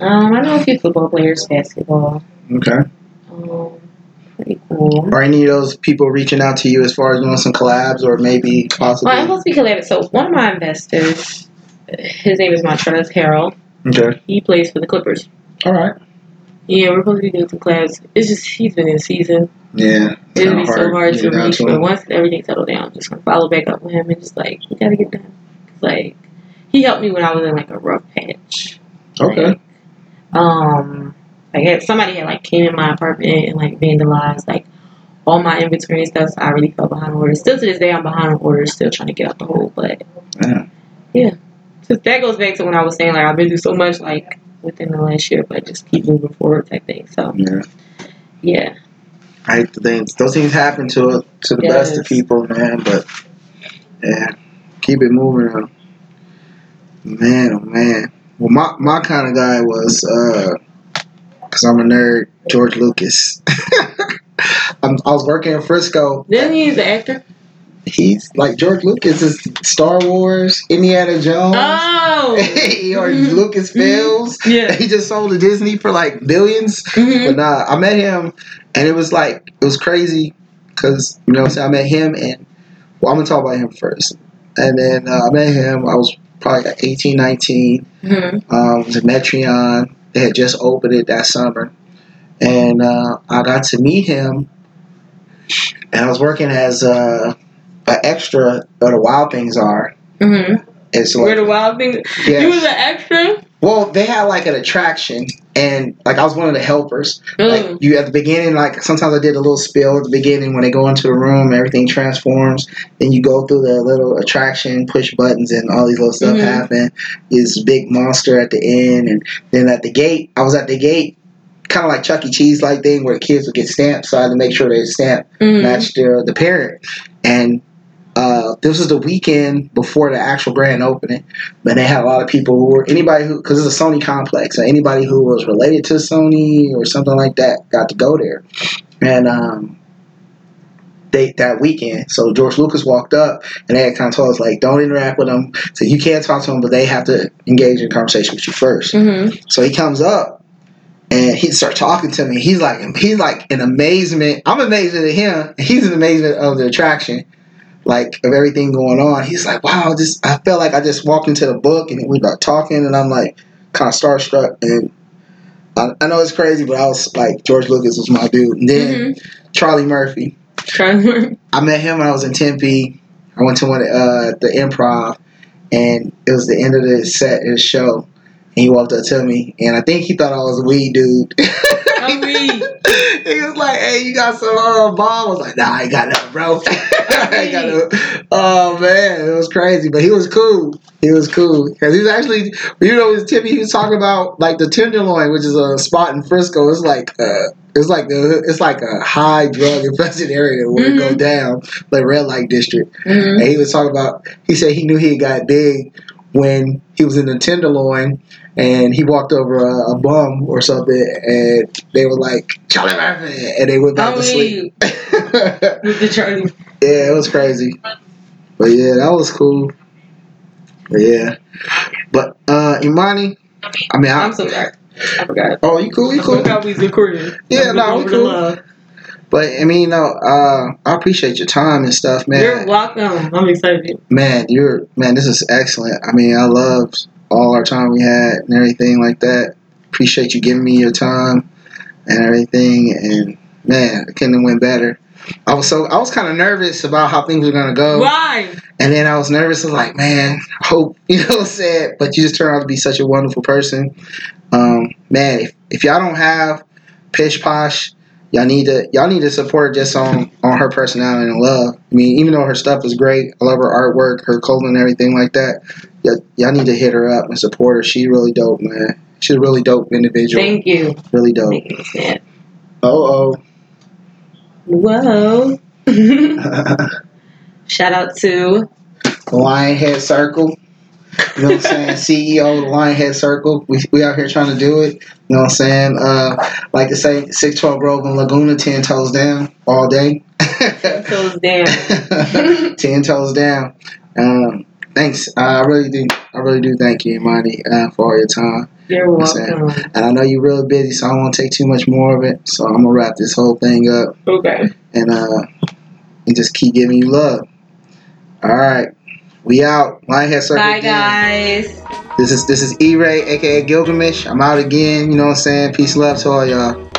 Um, I know a few football players, basketball. Okay. Um, cool. Are any of those people reaching out to you as far as doing some collabs or maybe possibly? Well, I'm supposed to be collabed. So one of my investors, his name is Montrezl Harrell. Okay. He plays for the Clippers. All right. Yeah, we're supposed to be doing some collabs. It's just he's been in season. Yeah. It would be so hard to reach, to but once everything settled down, I'm just gonna follow back up with him and just like we gotta get done. Like he helped me when I was in like a rough patch. Okay. Like, um, like had, somebody had like came in my apartment and like vandalized like all my inventory and stuff. So I really fell behind on orders. Still to this day, I'm behind on orders. Still trying to get out the hole, but Yeah. yeah. so that goes back to when I was saying like I've been through so much like within the last year, but just keep moving forward type thing. So Yeah. yeah, I hate the things. Those things happen to to the best of people, man. But yeah, keep it moving. Man, oh man. Well, my my kind of guy was uh, cause I'm a nerd. George Lucas. I'm, I was working in Frisco. then he's an actor. He's like George Lucas is Star Wars, Indiana Jones, Oh, or Mhm. Lucas Films. yeah. He just sold to Disney for like 1000000000s Mhm. But nah, I met him, and it was like it was crazy, cause you know what I'm saying. I met him, and well, I'm gonna talk about him first, and then uh, I met him. I was probably like 18, 19. Mhm. Um, was at Metreon. They had just opened it that summer, and uh, I got to meet him. And I was working as uh, an extra at the Wild Things Are. Mhm. And so, Where the wild things. You was an extra. well, they had like an attraction, and like I was one of the helpers. Like Mm. you at the beginning, like sometimes I did a little spill at the beginning when they go into the room, everything transforms. Then you go through the little attraction, push buttons, and all these little stuff Mhm. happen. This big monster at the end, and then at the gate, I was at the gate, kind of like Chuck E. Cheese like thing where the kids would get stamped, so I had to make sure they stamp Mhm. matched their the parent. And uh, this was the weekend before the actual grand opening, but they had a lot of people who were anybody who because it's a Sony complex, so anybody who was related to Sony or something like that got to go there. And um, they that weekend, so George Lucas walked up and they had kind of told us like, don't interact with them. So you can't talk to them, but they have to engage in conversation with you first. Mhm. So he comes up and he starts talking to me. He's like he's like in amazement. I'm amazed at him. He's in amazement of the attraction, like of everything going on. He's like, wow, just I felt like I just walked into the book and we got talking and I'm like kind of starstruck and I, I know it's crazy, but I was like George Lucas was my dude. And then Mhm. Charlie Murphy. Trying I met him when I was in Tempe. I went to one uh, the improv, and it was the end of the set of the show. And he walked up to me, and I think he thought I was a weed dude. A weed. he was like, "Hey, you got some uh, bomb?" I was like, "Nah, I ain't got nothing, bro. I ain't got no." Oh man, it was crazy, but he was cool. He was cool because he was actually, you know, his Timmy. He was talking about like the Tenderloin, which is a spot in Frisco. It's like, uh, it's like the, it's like a high drug infested area where it go Mhm. down, like red light district. Mhm. And he was talking about. He said he knew he got big when he was in the Tenderloin. And he walked over a, a bum or something, and they were like, Charlie Murphy, and they went back I to sleep. with the Charlie. Yeah, it was crazy. But yeah, that was cool. But yeah. But uh Imani, I mean I, I'm so sorry. I forgot. Oh, you cool, you I cool. forgot we was recording. Yeah, no, we cool. Love. But I mean, you know, uh I appreciate your time and stuff, man. You're welcome. I'm excited. man, you're man, this is excellent. I mean, I loved all our time we had and everything like that. Appreciate you giving me your time and everything and man, it couldn't have went better. I was so I was kind of nervous about how things were gonna go, Why? and then I was nervous. I was like, man, I hope you know what I'm saying. But you just turned out to be such a wonderful person, um, man. If, if y'all don't have Pish Posh, y'all need to y'all need to support just on on her personality and love. I mean, even though her stuff is great, I love her artwork, her clothing, and everything like that. Y'all, y'all need to hit her up and support her. She really dope, man. She's a really dope individual. Thank you. really dope. Me. Oh Whoa. oh. Shout out to the Lionhead Circle. You know what I'm saying? CEO of the Lionhead Circle. We, we out here trying to do it. You know what I'm saying? Uh, like to say, 612 Grove and Laguna, 10 toes down all day. 10 Toes Down. 10 toes down. Um, thanks. I really do. I really do thank you, Imani, uh, for all your time. You're welcome. And I know you're really busy, so I don't want to take too much more of it. So I'm going to wrap this whole thing up Okay. and, uh, and just keep giving you love. All right. We out. Lionhead Circle. Bye, again. guys. This is this is E Ray, aka Gilgamesh. I'm out again. You know what I'm saying? Peace, love to all y'all.